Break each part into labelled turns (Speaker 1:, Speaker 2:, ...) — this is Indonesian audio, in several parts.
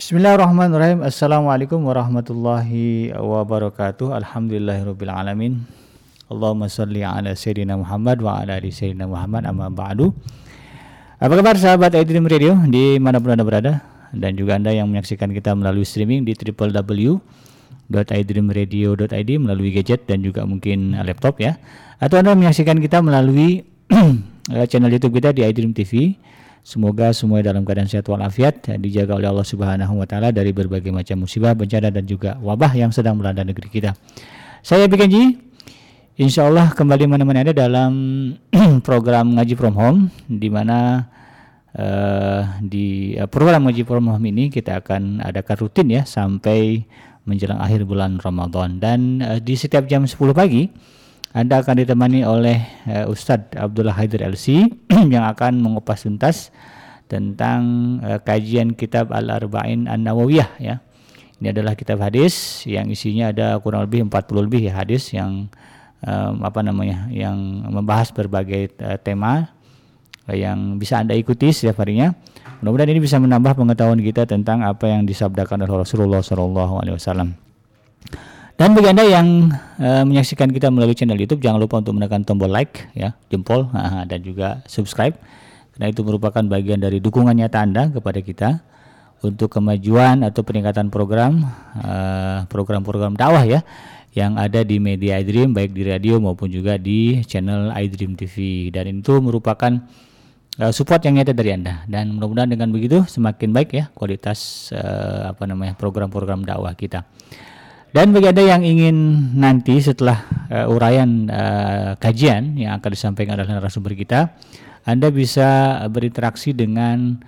Speaker 1: Bismillahirrahmanirrahim. Assalamualaikum warahmatullahi wabarakatuh. Alhamdulillahirabbil alamin. Allahumma salli ala sayyidina Muhammad wa ala ali sayyidina Muhammad amma ba'du. Apa kabar sahabat iDream Radio di mana pun Anda berada dan juga Anda yang menyaksikan kita melalui streaming di www.idreamradio.id melalui gadget dan juga mungkin laptop ya. Atau Anda menyaksikan kita melalui channel YouTube kita di iDream TV Semoga semua dalam keadaan sehat walafiat dan dijaga oleh Allah Subhanahu wa taala dari berbagai macam musibah, bencana dan juga wabah yang sedang melanda negeri kita. Saya Bikenji Insya Allah kembali menemani Anda dalam program ngaji from home di mana uh, di uh, program ngaji from home ini kita akan adakan rutin ya sampai menjelang akhir bulan Ramadan dan uh, di setiap jam 10 pagi anda akan ditemani oleh uh, Ustadz Abdullah Haidir LC yang akan mengupas tuntas tentang uh, kajian kitab Al-Arba'in An-Nawawiyah ya. Ini adalah kitab hadis yang isinya ada kurang lebih 40 lebih ya hadis yang um, apa namanya yang membahas berbagai uh, tema yang bisa Anda ikuti setiap harinya. Mudah-mudahan ini bisa menambah pengetahuan kita tentang apa yang disabdakan oleh Rasulullah SAW. Dan bagi Anda yang uh, menyaksikan kita melalui channel YouTube, jangan lupa untuk menekan tombol like ya, jempol dan juga subscribe. Karena itu merupakan bagian dari dukungan nyata Anda kepada kita untuk kemajuan atau peningkatan program uh, program-program dakwah ya yang ada di media iDream baik di radio maupun juga di channel iDream TV dan itu merupakan uh, support yang nyata dari Anda dan mudah-mudahan dengan begitu semakin baik ya kualitas apa namanya program-program dakwah kita. Dan bagi Anda yang ingin nanti setelah uh, uraian uh, kajian yang akan disampaikan oleh narasumber kita, Anda bisa berinteraksi dengan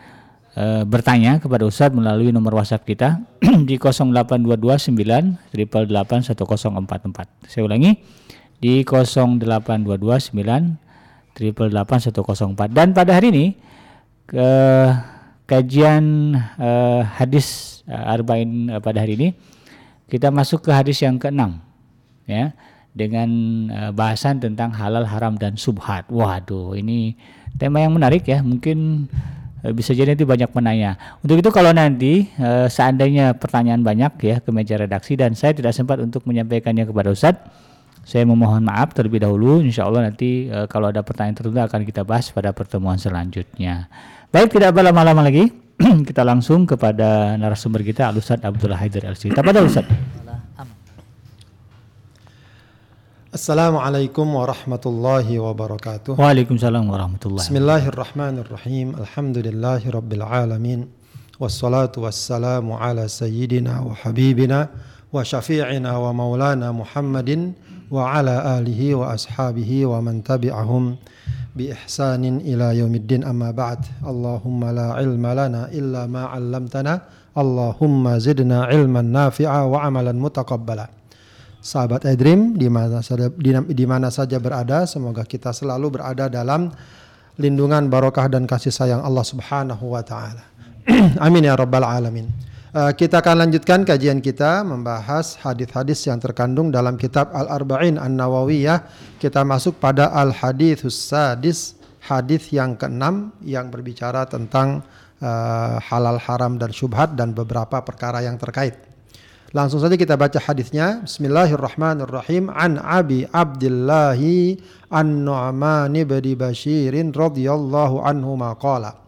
Speaker 1: uh, bertanya kepada Ustadz melalui nomor WhatsApp kita di 08229 1044. Saya ulangi di 08229 1044. Dan pada hari ini ke kajian uh, hadis uh, arba'in uh, pada hari ini kita masuk ke hadis yang keenam ya dengan uh, bahasan tentang halal haram dan subhat. Waduh, ini tema yang menarik ya. Mungkin uh, bisa jadi nanti banyak menanya. Untuk itu kalau nanti uh, seandainya pertanyaan banyak ya ke meja redaksi dan saya tidak sempat untuk menyampaikannya kepada Ustadz, saya memohon maaf terlebih dahulu. Insya Allah nanti uh, kalau ada pertanyaan tertentu akan kita bahas pada pertemuan selanjutnya. Baik, tidak berlama-lama lagi. kita langsung kepada narasumber kita Al Ustaz Abdullah Haidar LC. Kepada Ustaz.
Speaker 2: Assalamualaikum warahmatullahi wabarakatuh.
Speaker 1: Waalaikumsalam warahmatullahi
Speaker 2: Bismillahirrahmanirrahim. Alhamdulillahi rabbil alamin. Wassalatu wassalamu ala sayyidina wa habibina wa syafi'ina wa maulana Muhammadin wa ala alihi wa ashabihi wa man tabi'ahum بإحسان إلى يوم الدين أما بعد اللهم لا علم لنا إلا ما علمتنا اللهم زدنا علما نافعا وعملا متقبلا Sahabat Edrim di mana saja di, di mana saja berada semoga kita selalu berada dalam lindungan barokah dan kasih sayang Allah Subhanahu wa taala. Amin ya rabbal alamin. Uh, kita akan lanjutkan kajian kita membahas hadis-hadis yang terkandung dalam kitab Al-Arba'in An-Nawawiyah. Kita masuk pada Al-Hadithus Sadis, hadis yang keenam yang berbicara tentang uh, halal haram dan syubhat dan beberapa perkara yang terkait. Langsung saja kita baca hadisnya. Bismillahirrahmanirrahim. An Abi Abdillahi An-Nu'man bin Bashirin radhiyallahu anhu maqala.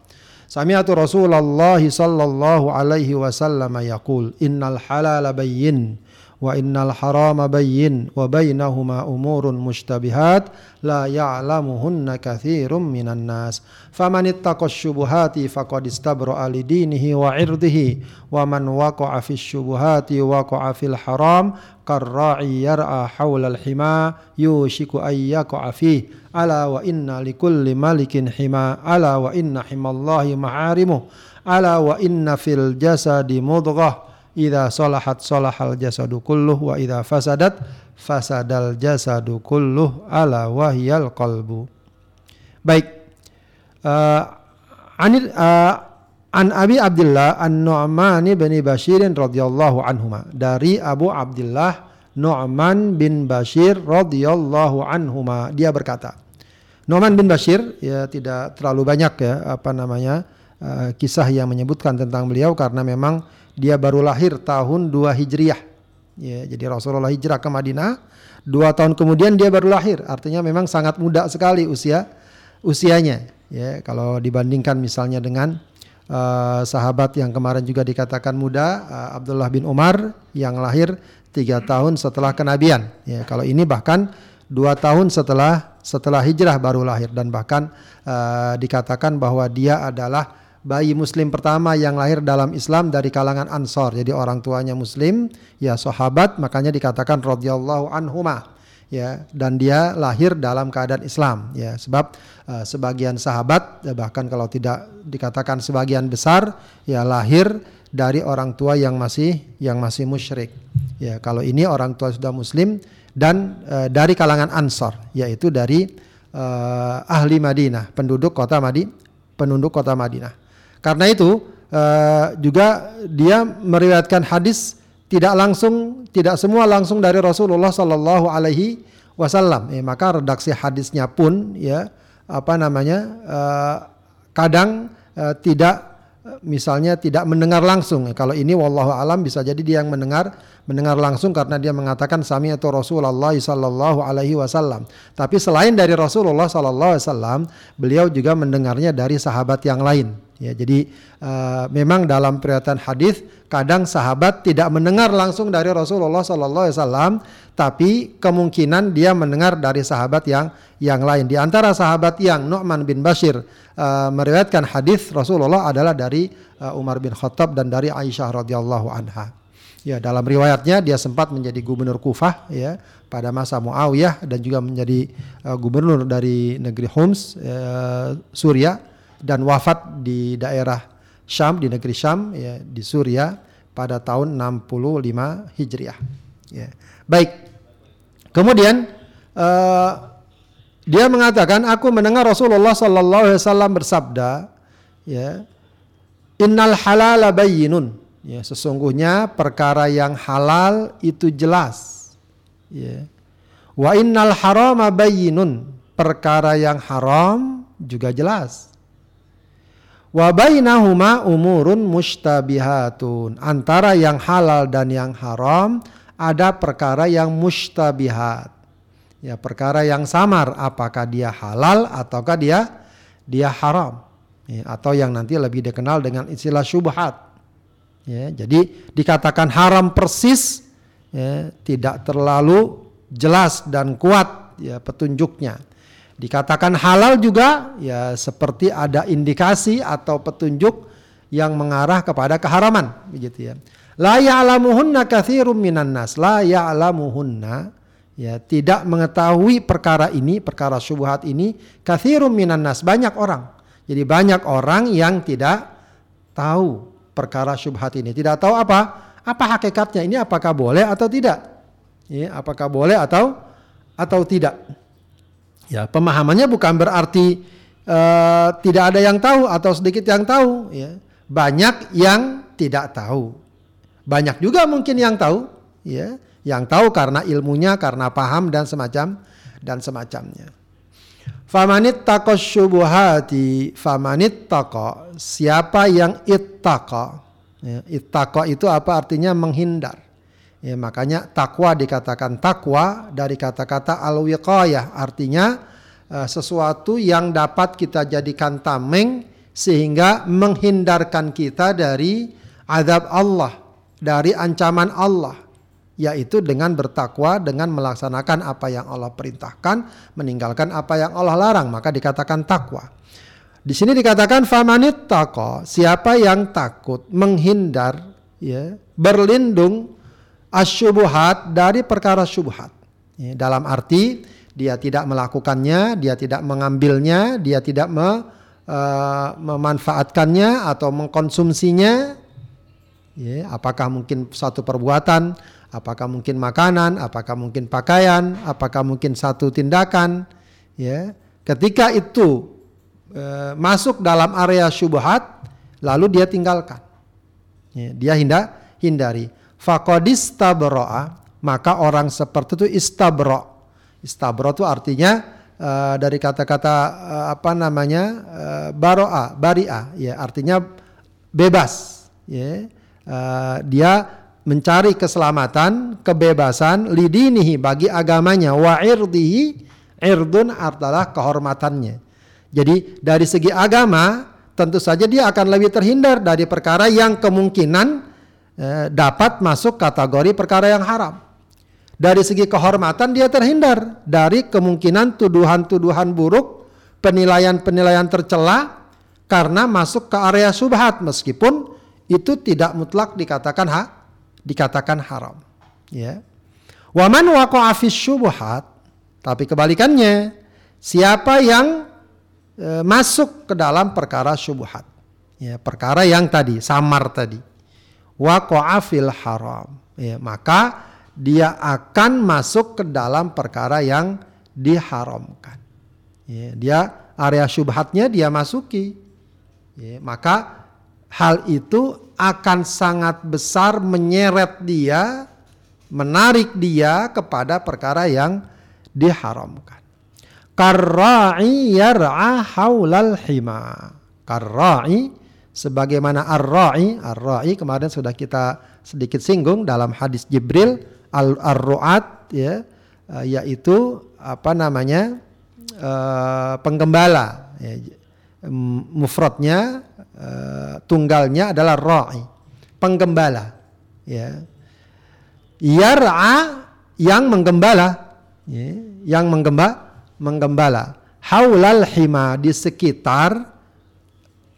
Speaker 2: Sami'atu Rasulullah sallallahu alaihi wasallam yaqul innal halala bayyin wa innal harama bayyin wa bainahuma umurun mushtabihat la ya'lamuhunna katsirum minan nas. Faman ittaqa syubuhati faqad istabra'a li dinihi wa 'irdihi wa man waqa'a fis syubuhati waqa'a fil haram karra'i yar'a hawla al-hima yushiku ay yaqa'a fihi ala wa inna likulli malikin hima ala wa inna himallahi maharimu ala wa inna fil jasadi mudghah. Idza salahat salahal jasadu kulluh wa idza fasadat fasadal jasadu kulluh ala wahyal qalbu. Baik uh, anil uh, An Abi Abdullah An-Nu'man bin Bashir radhiyallahu anhuma dari Abu Abdullah Nu'man bin Bashir radhiyallahu anhuma dia berkata Noman bin Bashir ya tidak terlalu banyak ya apa namanya uh, kisah yang menyebutkan tentang beliau karena memang dia baru lahir tahun 2 Hijriah. Ya, jadi Rasulullah hijrah ke Madinah, dua tahun kemudian dia baru lahir. Artinya memang sangat muda sekali usia usianya. Ya, kalau dibandingkan misalnya dengan uh, sahabat yang kemarin juga dikatakan muda, uh, Abdullah bin Umar yang lahir tiga tahun setelah kenabian. Ya, kalau ini bahkan dua tahun setelah setelah hijrah baru lahir dan bahkan uh, dikatakan bahwa dia adalah bayi muslim pertama yang lahir dalam Islam dari kalangan Ansor. Jadi orang tuanya muslim, ya sahabat, makanya dikatakan radhiyallahu anhuma. Ya, dan dia lahir dalam keadaan Islam ya. Sebab uh, sebagian sahabat ya, bahkan kalau tidak dikatakan sebagian besar ya lahir dari orang tua yang masih yang masih musyrik. Ya kalau ini orang tua sudah muslim dan uh, dari kalangan Ansor yaitu dari uh, ahli Madinah penduduk kota Madi penduduk kota Madinah. Karena itu uh, juga dia meriwayatkan hadis tidak langsung, tidak semua langsung dari Rasulullah Sallallahu Alaihi Wasallam. Eh, maka redaksi hadisnya pun ya apa namanya uh, kadang uh, tidak misalnya tidak mendengar langsung. Kalau ini wallahu alam bisa jadi dia yang mendengar mendengar langsung karena dia mengatakan sami itu Rasulullah sallallahu alaihi wasallam. Tapi selain dari Rasulullah sallallahu alaihi wasallam, beliau juga mendengarnya dari sahabat yang lain. Ya, jadi uh, memang dalam perhatian hadis kadang sahabat tidak mendengar langsung dari Rasulullah Sallallahu Alaihi Wasallam, tapi kemungkinan dia mendengar dari sahabat yang yang lain. Di antara sahabat yang Nu'man bin Bashir uh, meriwayatkan hadis Rasulullah adalah dari uh, Umar bin Khattab dan dari Aisyah radhiyallahu anha. Ya, dalam riwayatnya dia sempat menjadi gubernur Kufah ya pada masa Muawiyah dan juga menjadi uh, gubernur dari negeri Homs uh, Suriah dan wafat di daerah Syam di negeri Syam ya di Suria pada tahun 65 Hijriah. Ya. Baik. Kemudian uh, dia mengatakan aku mendengar Rasulullah sallallahu alaihi wasallam bersabda ya Innal halala bayyinun ya sesungguhnya perkara yang halal itu jelas ya wa innal harama bayyinun perkara yang haram juga jelas Wa bainahuma umurun mustabihatun. Antara yang halal dan yang haram ada perkara yang mustabihat. Ya, perkara yang samar apakah dia halal ataukah dia dia haram. Ya, atau yang nanti lebih dikenal dengan istilah syubhat. Ya, jadi dikatakan haram persis ya, tidak terlalu jelas dan kuat ya petunjuknya. Dikatakan halal juga ya seperti ada indikasi atau petunjuk yang mengarah kepada keharaman begitu ya. La ya'lamuhunna katsirum minan nas. La ya'lamuhunna ya tidak mengetahui perkara ini, perkara syubhat ini katsirum minan nas, banyak orang. Jadi banyak orang yang tidak tahu perkara syubhat ini. Tidak tahu apa? Apa hakikatnya ini apakah boleh atau tidak? Ya, apakah boleh atau atau tidak? Ya, pemahamannya bukan berarti uh, tidak ada yang tahu atau sedikit yang tahu. Ya. Banyak yang tidak tahu. Banyak juga mungkin yang tahu. Ya. Yang tahu karena ilmunya, karena paham dan semacam dan semacamnya. Famanit tako syubuhati, famanit tako, siapa yang ittaqo. Ya, itu apa artinya menghindar. Ya, makanya takwa dikatakan takwa dari kata-kata al-wiqayah artinya uh, sesuatu yang dapat kita jadikan tameng sehingga menghindarkan kita dari azab Allah, dari ancaman Allah yaitu dengan bertakwa dengan melaksanakan apa yang Allah perintahkan, meninggalkan apa yang Allah larang, maka dikatakan takwa. Di sini dikatakan famanit tako, siapa yang takut, menghindar, ya, berlindung asyubuhat dari perkara syubhat. Ya, dalam arti dia tidak melakukannya, dia tidak mengambilnya, dia tidak me, uh, memanfaatkannya atau mengkonsumsinya. Ya, apakah mungkin satu perbuatan, apakah mungkin makanan, apakah mungkin pakaian, apakah mungkin satu tindakan. Ya, ketika itu uh, masuk dalam area syubhat, lalu dia tinggalkan. Ya, dia hinda, hindari faqadistabro'a maka orang seperti itu istabro. Istabro itu artinya uh, dari kata-kata uh, apa namanya uh, baroa baria. Ya artinya bebas. Ya uh, dia mencari keselamatan kebebasan lidinihi bagi agamanya. Wa irdihi irdun adalah kehormatannya. Jadi dari segi agama tentu saja dia akan lebih terhindar dari perkara yang kemungkinan eh, dapat masuk kategori perkara yang haram. Dari segi kehormatan dia terhindar dari kemungkinan tuduhan-tuduhan buruk, penilaian-penilaian tercela karena masuk ke area subhat meskipun itu tidak mutlak dikatakan ha, dikatakan haram. Ya. Waman waqa'a syubhat, tapi kebalikannya, siapa yang e, masuk ke dalam perkara syubhat. Ya, perkara yang tadi samar tadi. Waqa'a haram. Ya, maka dia akan masuk ke dalam perkara yang diharamkan. Ya, dia area syubhatnya dia masuki. Ya, maka hal itu akan sangat besar menyeret dia, menarik dia kepada perkara yang diharamkan. Karra'i yar'a haulal hima. Karra'i sebagaimana ar-ra'i, ar-ra'i kemarin sudah kita sedikit singgung dalam hadis Jibril al-ru'at ya eh, yaitu apa namanya uh, penggembala ya, mufradnya uh, tunggalnya adalah ra'i penggembala ya yar'a yang menggembala ya, yang menggembala menggembala. Haulal hima di sekitar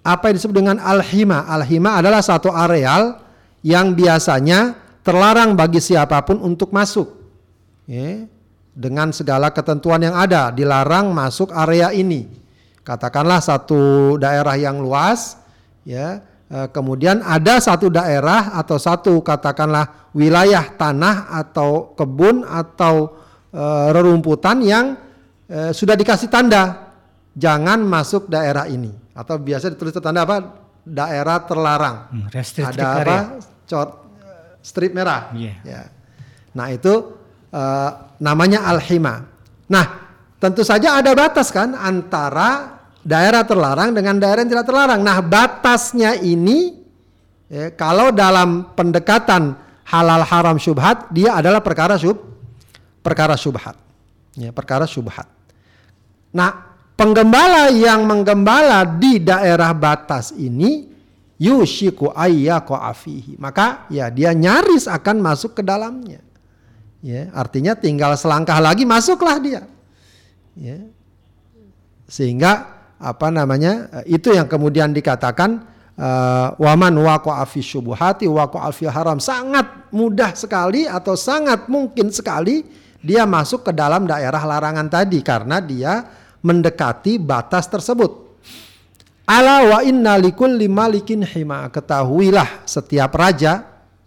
Speaker 2: apa yang disebut dengan al-hima. Al-hima adalah satu areal yang biasanya terlarang bagi siapa pun untuk masuk. Ya, dengan segala ketentuan yang ada, dilarang masuk area ini. Katakanlah satu daerah yang luas, ya, eh, kemudian ada satu daerah atau satu katakanlah wilayah tanah atau kebun atau e, rerumputan yang eh, sudah dikasih tanda jangan masuk daerah ini atau biasa ditulis tanda apa? Daerah terlarang. Hmm, ada apa? Cot strip merah. Yeah. ya. Nah itu eh, namanya alhima. Nah tentu saja ada batas kan antara daerah terlarang dengan daerah yang tidak terlarang. Nah batasnya ini ya, kalau dalam pendekatan halal haram syubhat dia adalah perkara syub perkara syubhat. Ya perkara syubhat. Nah, penggembala yang menggembala di daerah batas ini yushiku ayyako afihi. Maka ya dia nyaris akan masuk ke dalamnya. Ya, artinya tinggal selangkah lagi masuklah dia. Ya. Sehingga apa namanya? itu yang kemudian dikatakan uh, waman wako afi syubuhati wako afi haram sangat mudah sekali atau sangat mungkin sekali dia masuk ke dalam daerah larangan tadi karena dia mendekati batas tersebut. Ala wa inna likulli malikin hima. Ketahuilah setiap raja,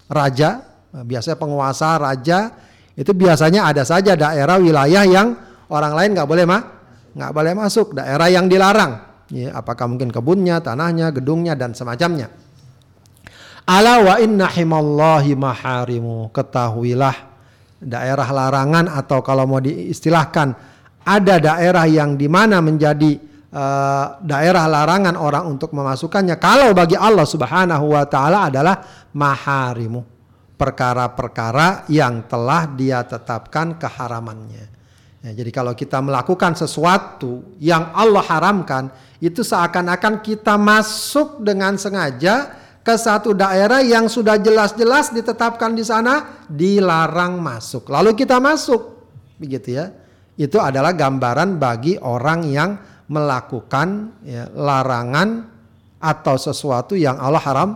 Speaker 2: raja, biasanya penguasa raja, itu biasanya ada saja daerah wilayah yang orang lain nggak boleh mah, nggak boleh masuk. Daerah yang dilarang. Ya, apakah mungkin kebunnya, tanahnya, gedungnya dan semacamnya. Ala wa inna himallahi maharimu. Ketahuilah daerah larangan atau kalau mau diistilahkan ada daerah yang di mana menjadi uh, daerah larangan orang untuk memasukkannya kalau bagi Allah Subhanahu wa taala adalah maharimu perkara-perkara yang telah dia tetapkan keharamannya. Ya, jadi kalau kita melakukan sesuatu yang Allah haramkan, itu seakan-akan kita masuk dengan sengaja ke satu daerah yang sudah jelas-jelas ditetapkan di sana dilarang masuk. Lalu kita masuk, begitu ya itu adalah gambaran bagi orang yang melakukan ya, larangan atau sesuatu yang Allah haram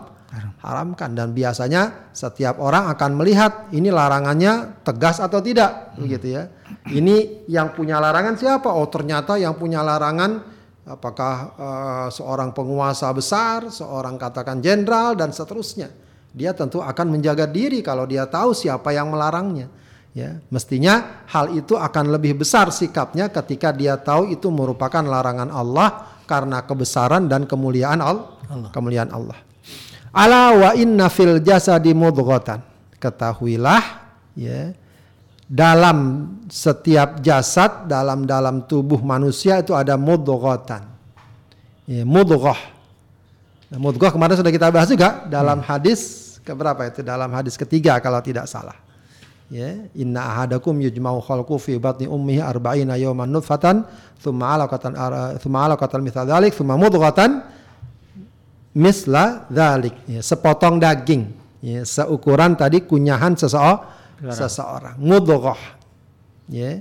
Speaker 2: haramkan dan biasanya setiap orang akan melihat ini larangannya tegas atau tidak hmm. begitu ya. Ini yang punya larangan siapa? Oh ternyata yang punya larangan apakah uh, seorang penguasa besar, seorang katakan jenderal dan seterusnya. Dia tentu akan menjaga diri kalau dia tahu siapa yang melarangnya. Ya, mestinya hal itu akan lebih besar sikapnya ketika dia tahu itu merupakan larangan Allah karena kebesaran dan kemuliaan Allah. Kemuliaan Allah. Ala wa inna fil jasadi mudghatan. Ketahuilah ya dalam setiap jasad dalam dalam tubuh manusia itu ada mudghatan. Ya, mudghah. Mudghah kemarin sudah kita bahas juga dalam hmm. hadis keberapa itu? Dalam hadis ketiga kalau tidak salah. Ya, inna ahadakum yujma'u khalqu fi batni ummihi arba'ina yawman nutfatan thumma 'alaqatan thumma 'alaqatan mithla dzalik thumma mudghatan misla dzalik. Ya, sepotong daging, ya, seukuran tadi kunyahan seseorang seseorang. Mudghah. Ya.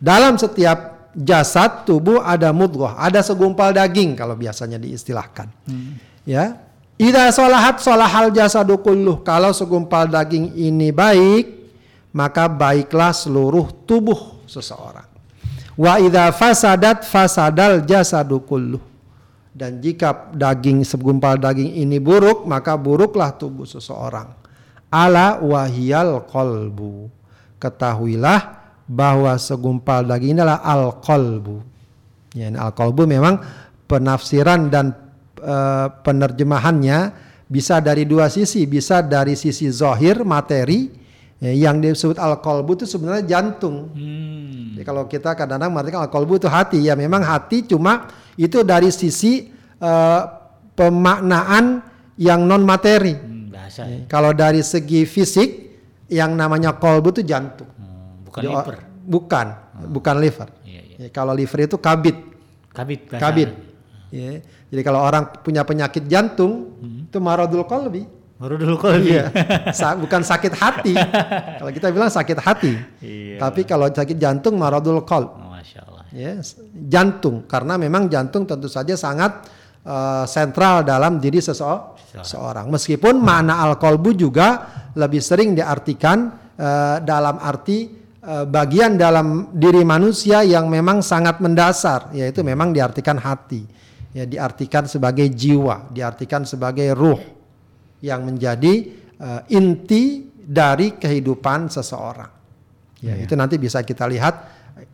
Speaker 2: Dalam setiap jasad tubuh ada mudghah, ada segumpal daging kalau biasanya diistilahkan. Hmm. Ya. Idza salahat salahal jasadu kulluh. Kalau segumpal daging ini baik, maka baiklah seluruh tubuh seseorang. Wa idza fasadat fasadal jasadu kulluh. Dan jika daging segumpal daging ini buruk, maka buruklah tubuh seseorang ala wahiyal kolbu. Ketahuilah bahwa segumpal daging adalah al kolbu. Ya, al kolbu memang penafsiran dan e, penerjemahannya bisa dari dua sisi, bisa dari sisi zohir materi ya, yang disebut al kolbu itu sebenarnya jantung. Hmm. Jadi kalau kita kadang-kadang mengatakan al kolbu itu hati, ya memang hati cuma itu dari sisi e, pemaknaan yang non materi. Hmm bahasa. Ya. Kalau dari segi fisik yang namanya kolbu itu jantung. Hmm, bukan Jadi, liver. Bukan, hmm. bukan liver. Iya, iya. Ya, kalau liver itu kabit.
Speaker 1: Kabit.
Speaker 2: Bahasa. Kabit. Ya. Jadi kalau orang punya penyakit jantung hmm. itu maradul kolbi.
Speaker 1: Maradul kolbi.
Speaker 2: Iya. Sa bukan sakit hati. kalau kita bilang sakit hati. Iya. Tapi kalau sakit jantung maradul kolb. Oh, Masya Allah. Ya, jantung karena memang jantung tentu saja sangat uh, sentral dalam diri seseorang seorang. Meskipun makna al-qalbu juga lebih sering diartikan uh, dalam arti uh, bagian dalam diri manusia yang memang sangat mendasar, yaitu memang diartikan hati. Ya, diartikan sebagai jiwa, diartikan sebagai ruh yang menjadi uh, inti dari kehidupan seseorang. Ya, ya, itu nanti bisa kita lihat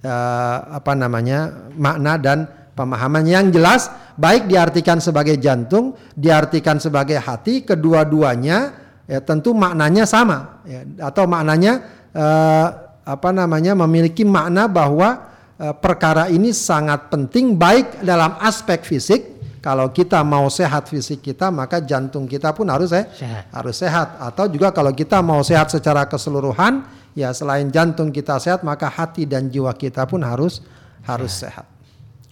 Speaker 2: uh, apa namanya makna dan pemahaman yang jelas baik diartikan sebagai jantung, diartikan sebagai hati, kedua-duanya ya tentu maknanya sama ya, atau maknanya eh, apa namanya memiliki makna bahwa eh, perkara ini sangat penting baik dalam aspek fisik kalau kita mau sehat fisik kita maka jantung kita pun harus eh, sehat. harus sehat atau juga kalau kita mau sehat secara keseluruhan ya selain jantung kita sehat maka hati dan jiwa kita pun harus harus sehat.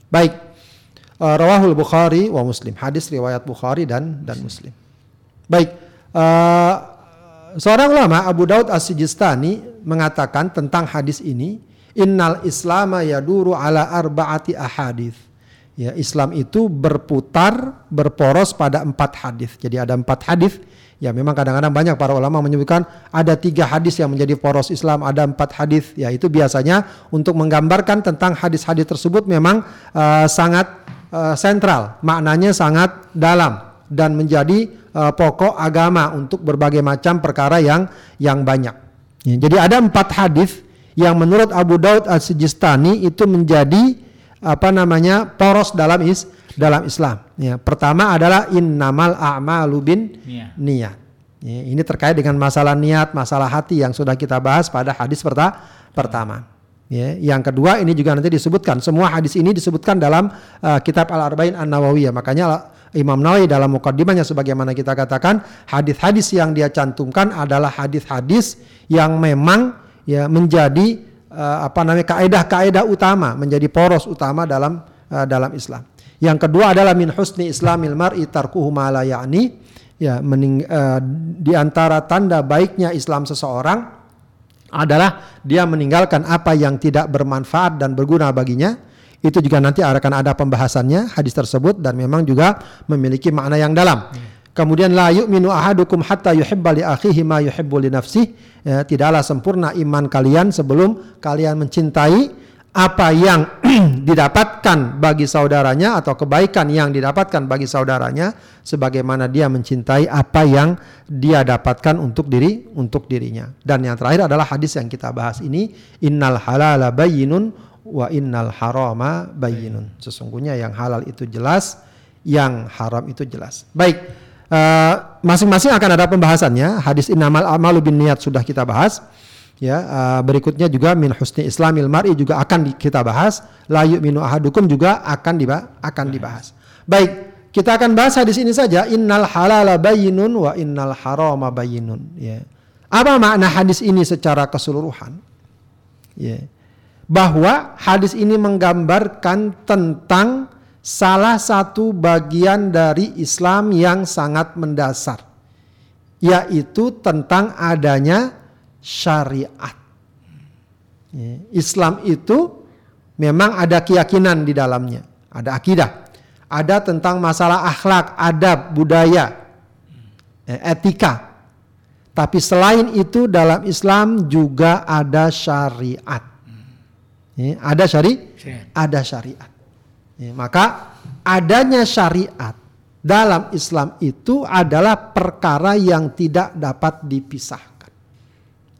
Speaker 2: Baik. Uh, Rawahul Bukhari wa Muslim. Hadis riwayat Bukhari dan dan Muslim. Baik. Uh, seorang ulama Abu Daud As-Sijistani mengatakan tentang hadis ini, "Innal Islama yaduru ala arba'ati ahadith." Ya, Islam itu berputar, berporos pada empat hadis. Jadi ada empat hadis Ya memang kadang-kadang banyak para ulama menyebutkan ada tiga hadis yang menjadi poros Islam, ada empat hadis. Ya itu biasanya untuk menggambarkan tentang hadis-hadis tersebut memang uh, sangat uh, sentral, maknanya sangat dalam dan menjadi uh, pokok agama untuk berbagai macam perkara yang yang banyak. Ya, jadi ada empat hadis yang menurut Abu Daud Al-Sijistani itu menjadi apa namanya poros dalam is dalam Islam. Ya, pertama adalah innamal a'malu bin niat. Ya, ini terkait dengan masalah niat, masalah hati yang sudah kita bahas pada hadis perta pertama. Ya, yang kedua ini juga nanti disebutkan. Semua hadis ini disebutkan dalam uh, kitab Al-Arba'in An-Nawawiyah. Makanya Imam Nawawi dalam mukaddimahnya sebagaimana kita katakan, hadis-hadis yang dia cantumkan adalah hadis-hadis yang memang ya menjadi uh, apa namanya kaedah-kaedah utama, menjadi poros utama dalam uh, dalam Islam. Yang kedua adalah min husni islamil mar'i tarkuhu ma la ya'ni. Ya, mening, uh, di antara tanda baiknya Islam seseorang adalah dia meninggalkan apa yang tidak bermanfaat dan berguna baginya. Itu juga nanti akan ada pembahasannya hadis tersebut dan memang juga memiliki makna yang dalam. Kemudian la yu'minu ahadukum hatta yuhibba li akhihi ma yuhibbu li nafsihi. Ya, tidaklah sempurna iman kalian sebelum kalian mencintai apa yang didapatkan bagi saudaranya atau kebaikan yang didapatkan bagi saudaranya sebagaimana dia mencintai apa yang dia dapatkan untuk diri untuk dirinya. Dan yang terakhir adalah hadis yang kita bahas ini innal halala bayyinun wa innal harama bayyinun. Sesungguhnya yang halal itu jelas, yang haram itu jelas. Baik, masing-masing uh, akan ada pembahasannya. Hadis innamal amalu bin niat sudah kita bahas. Ya, uh, berikutnya juga min husni islamil mar'i juga akan kita bahas. La yu'minu ahadukum juga akan dibahas, akan dibahas. Baik, kita akan bahas hadis ini saja. Innal halala bayyinun wa innal harama bayyinun. Ya. Apa makna hadis ini secara keseluruhan? Ya. Bahwa hadis ini menggambarkan tentang salah satu bagian dari Islam yang sangat mendasar, yaitu tentang adanya syariat. Ya, Islam itu memang ada keyakinan di dalamnya, ada akidah, ada tentang masalah akhlak, adab, budaya, eh, etika. Tapi selain itu dalam Islam juga ada syariat. Ya, ada syari, ada syariat. Ya, maka adanya syariat dalam Islam itu adalah perkara yang tidak dapat dipisahkan.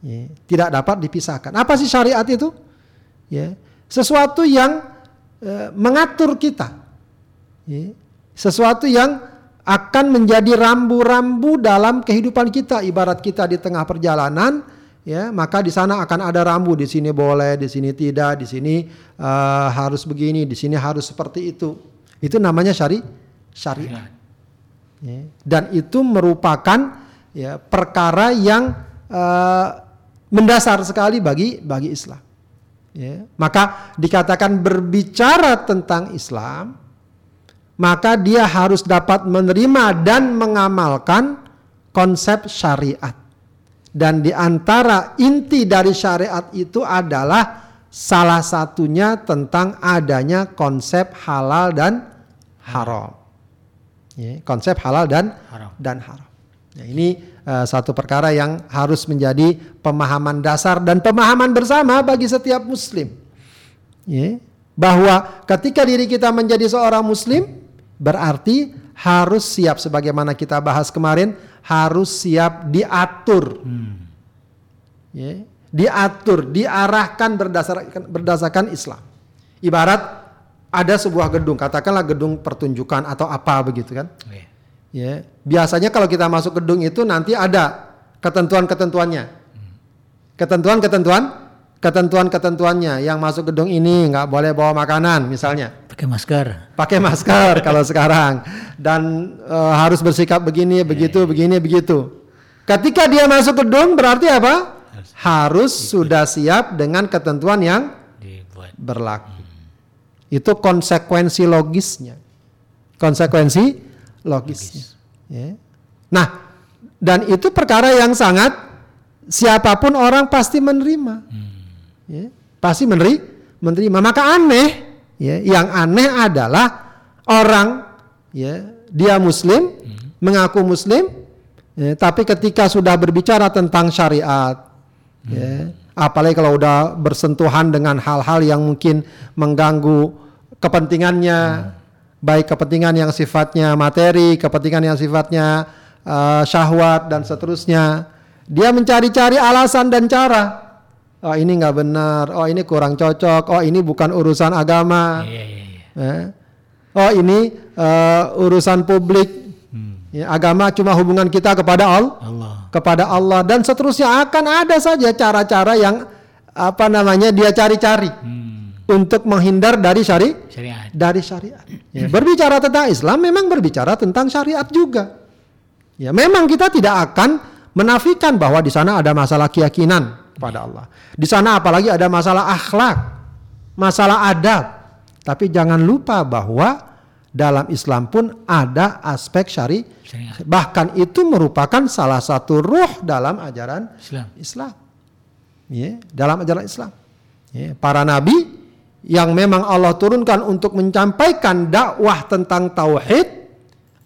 Speaker 2: Ya, tidak dapat dipisahkan. Apa sih syariat itu? Ya, sesuatu yang e, mengatur kita. Ya, sesuatu yang akan menjadi rambu-rambu dalam kehidupan kita ibarat kita di tengah perjalanan ya maka di sana akan ada rambu. Di sini boleh di sini tidak di sini uh, harus begini di sini harus seperti itu. Itu namanya syari syariat. Ya. dan itu merupakan ya perkara yang uh, mendasar sekali bagi bagi Islam. Ya. Maka dikatakan berbicara tentang Islam maka dia harus dapat menerima dan mengamalkan konsep syariat. Dan di antara inti dari syariat itu adalah salah satunya tentang adanya konsep halal dan haram. Ya, konsep halal dan haram. dan haram. Ya, ini uh, satu perkara yang harus menjadi pemahaman dasar dan pemahaman bersama bagi setiap muslim. Ya, bahwa ketika diri kita menjadi seorang muslim, Berarti harus siap sebagaimana kita bahas kemarin, harus siap diatur. Hmm. Ya, diatur, diarahkan berdasarkan berdasarkan Islam. Ibarat ada sebuah gedung, katakanlah gedung pertunjukan atau apa begitu kan? Iya. Ya, biasanya kalau kita masuk gedung itu nanti ada ketentuan-ketentuannya. Hmm. Ketentuan-ketentuan ketentuan-ketentuannya yang masuk gedung ini nggak boleh bawa makanan misalnya
Speaker 1: pakai masker
Speaker 2: pakai masker kalau sekarang dan e, harus bersikap begini yeah. begitu iya. begini begitu ketika dia masuk gedung berarti apa harus, harus sudah siap dengan ketentuan yang Dibuat. berlaku hmm. itu konsekuensi logisnya konsekuensi logisnya Logis. ya. nah dan itu perkara yang sangat siapa pun orang pasti menerima hmm ya, pasti meneri, menerima. Maka aneh, ya, yang aneh adalah orang, ya, dia Muslim, hmm. mengaku Muslim, ya, tapi ketika sudah berbicara tentang syariat, hmm. ya, apalagi kalau udah bersentuhan dengan hal-hal yang mungkin mengganggu kepentingannya, hmm. baik kepentingan yang sifatnya materi, kepentingan yang sifatnya uh, syahwat dan seterusnya, dia mencari-cari alasan dan cara oh ini nggak benar, oh ini kurang cocok, oh ini bukan urusan agama, yeah, yeah, yeah. oh ini uh, urusan publik, hmm. ya, agama cuma hubungan kita kepada Allah, Allah, kepada Allah dan seterusnya akan ada saja cara-cara yang apa namanya dia cari-cari hmm. untuk menghindar dari syari syariat. dari syariat. Ya, berbicara tentang Islam memang berbicara tentang syariat juga. Ya memang kita tidak akan menafikan bahwa di sana ada masalah keyakinan kepada Allah. Di sana apalagi ada masalah akhlak, masalah adab. Tapi jangan lupa bahwa dalam Islam pun ada aspek syari. Bahkan itu merupakan salah satu ruh dalam ajaran Islam. Islam. Ya, dalam ajaran Islam. Ya, para nabi yang memang Allah turunkan untuk menyampaikan dakwah tentang tauhid,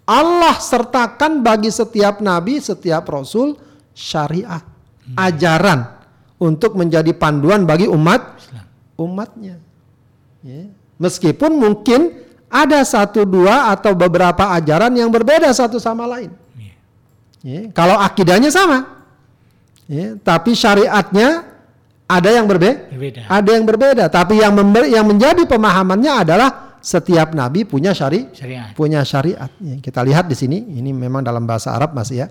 Speaker 2: Allah sertakan bagi setiap nabi, setiap rasul syariat, hmm. ajaran untuk menjadi panduan bagi umat umatnya. Ya. Meskipun mungkin ada satu dua atau beberapa ajaran yang berbeda satu sama lain. Ya. Ya. Kalau akidahnya sama, ya. tapi syariatnya ada yang berbe berbeda. Ada yang berbeda. Tapi yang yang menjadi pemahamannya adalah setiap nabi punya syari syariat. punya syariat. Ya, kita lihat di sini, ini memang dalam bahasa Arab masih ya.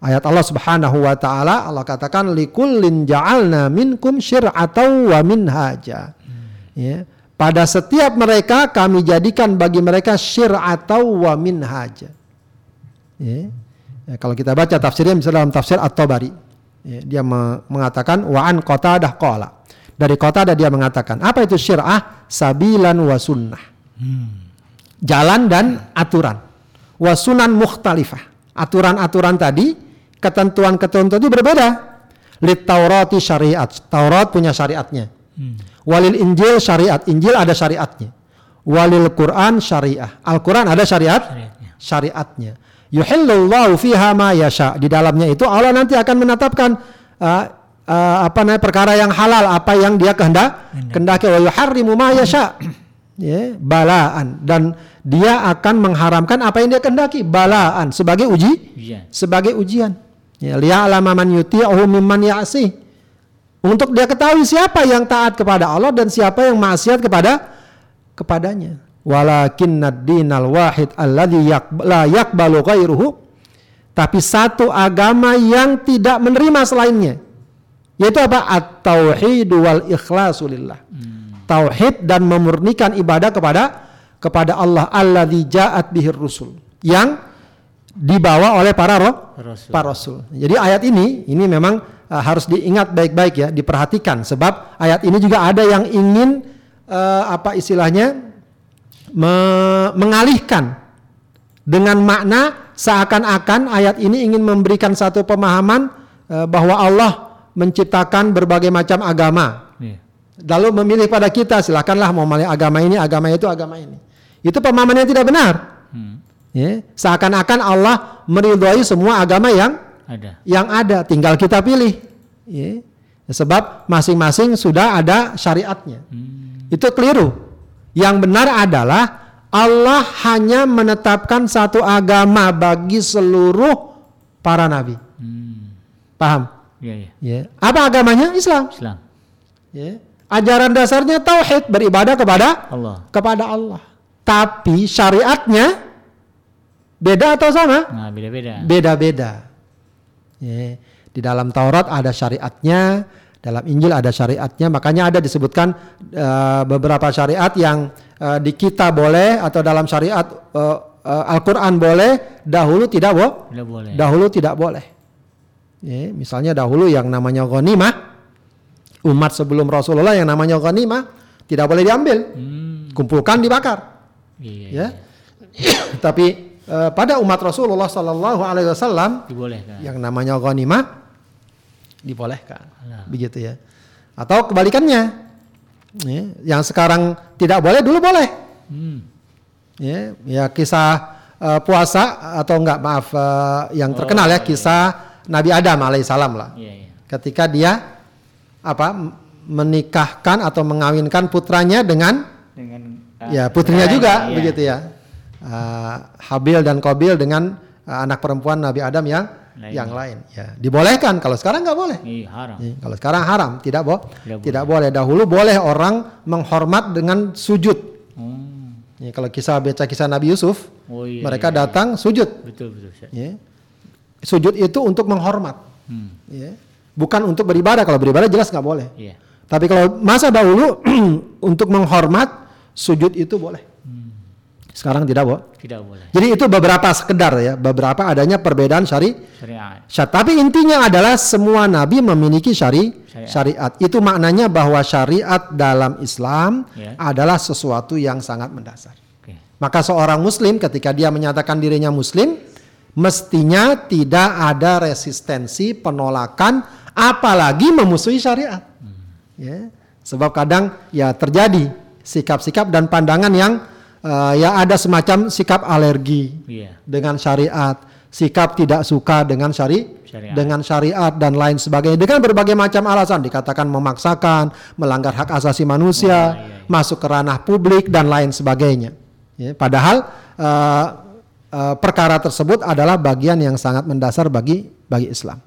Speaker 2: Ayat Allah Subhanahu wa taala Allah katakan likullin ja'alna minkum syir'atan wa minhaja. Ya. Pada setiap mereka kami jadikan bagi mereka syir'atan wa minhaja. Ya. Ya, kalau kita baca tafsirnya misalnya dalam tafsir At-Tabari. Ya, dia mengatakan wa an qatadah qala. Dari qatadah dia mengatakan, apa itu syir'ah? Sabilan wa sunnah. Hmm. Jalan dan aturan. Wa sunan mukhtalifah. Aturan-aturan tadi ketentuan-ketentuan itu berbeda. Lit Taurati syariat. Taurat punya syariatnya. Hmm. Walil Injil syariat. Injil ada syariatnya. Walil Quran syariah. Al-Quran ada syariat syariatnya. syariatnya. Yuhillullahu fiha ma yasha. Di dalamnya itu Allah nanti akan menetapkan uh, uh, apa namanya perkara yang halal, apa yang dia kehendak, kehendaki wa yuharrimu ma yasha. ya, balaan dan dia akan mengharamkan apa yang dia kehendaki, balaan sebagai uji, ujian. sebagai ujian. Ya, liya'lama man yuti'uhu mimman ya'si. Untuk dia ketahui siapa yang taat kepada Allah dan siapa yang maksiat kepada kepadanya. Walakin dinal wahid alladhi la yakbalu ghairuhu. Tapi satu agama yang tidak menerima selainnya. Yaitu apa? At-tauhid wal ikhlasu lillah. Hmm. Tauhid dan memurnikan ibadah kepada kepada Allah alladzi ja'at bihir rusul. Yang dibawa oleh para roh, rasul. para rasul. Jadi ayat ini ini memang uh, harus diingat baik-baik ya, diperhatikan sebab ayat ini juga ada yang ingin uh, apa istilahnya me mengalihkan dengan makna seakan-akan ayat ini ingin memberikan satu pemahaman uh, bahwa Allah menciptakan berbagai macam agama. Yeah. Lalu memilih pada kita silakanlah mau memilih agama ini, agama itu, agama ini. Itu pemahaman yang tidak benar. Ya, seakan-akan Allah meridhoi semua agama yang ada. Yang ada, tinggal kita pilih. Ya. Sebab masing-masing sudah ada syariatnya. Hmm. Itu keliru. Yang benar adalah Allah hanya menetapkan satu agama bagi seluruh para nabi. Hmm. Paham? Ya, ya. Ya. Apa agamanya? Islam. Islam. Ya. Ajaran dasarnya tauhid, beribadah kepada Allah. Kepada Allah. Tapi syariatnya Beda atau sama?
Speaker 1: Nah, beda-beda.
Speaker 2: Beda-beda. Ya. Di dalam Taurat ada syariatnya, dalam Injil ada syariatnya, makanya ada disebutkan uh, beberapa syariat yang uh, di kita boleh atau dalam syariat uh, uh, Al-Qur'an boleh, dahulu tidak, bo? tidak boleh. Dahulu tidak boleh. Ya, misalnya dahulu yang namanya ghanimah, umat sebelum Rasulullah yang namanya ghanimah tidak boleh diambil. Hmm. Kumpulkan dibakar. Iya, ya. Iya. Tapi uh, pada umat Rasulullah Sallallahu Alaihi Wasallam dibolehkan. Yang namanya ghanimah dibolehkan, nah. begitu ya. Atau kebalikannya, ya, yang sekarang tidak boleh dulu boleh. Hmm. Ya, ya kisah uh, puasa atau enggak maaf uh, yang terkenal oh, ya iya. kisah Nabi Adam alaihissalam lah. Iya, iya. Ketika dia apa menikahkan atau mengawinkan putranya dengan dengan uh, ya putrinya juga iya. begitu ya uh, Habil dan Kobil dengan uh, anak perempuan Nabi Adam yang lain. yang lain. Ya, dibolehkan. Kalau sekarang nggak boleh. Iya, haram. Ya, kalau sekarang haram, tidak, bo tidak, tidak boleh. boleh. Dahulu boleh orang menghormat dengan sujud. Hmm. Ya, kalau kisah baca kisah Nabi Yusuf, oh, iya, mereka iya, iya. datang iya. sujud. Betul betul. Ya. Sujud itu untuk menghormat. Hmm. Ya. Bukan untuk beribadah. Kalau beribadah jelas nggak boleh. Iya. Tapi kalau masa dahulu untuk menghormat sujud itu boleh. Sekarang tidak, Bu? Tidak boleh. Jadi itu beberapa sekedar ya, beberapa adanya perbedaan syari syariat. syariat. Tapi intinya adalah semua nabi memiliki syari syariat. syariat. Itu maknanya bahwa syariat dalam Islam yeah. adalah sesuatu yang sangat mendasar. Okay. Maka seorang muslim ketika dia menyatakan dirinya muslim mestinya tidak ada resistensi, penolakan apalagi memusuhi syariat. Hmm. Ya. Sebab kadang ya terjadi sikap-sikap dan pandangan yang uh, ya ada semacam sikap alergi yeah. dengan syariat, sikap tidak suka dengan syari syariat. dengan syariat dan lain sebagainya dengan berbagai macam alasan dikatakan memaksakan, melanggar hak asasi manusia, oh, iya, iya. masuk ke ranah publik dan lain sebagainya. Ya, padahal uh, uh, perkara tersebut adalah bagian yang sangat mendasar bagi bagi Islam.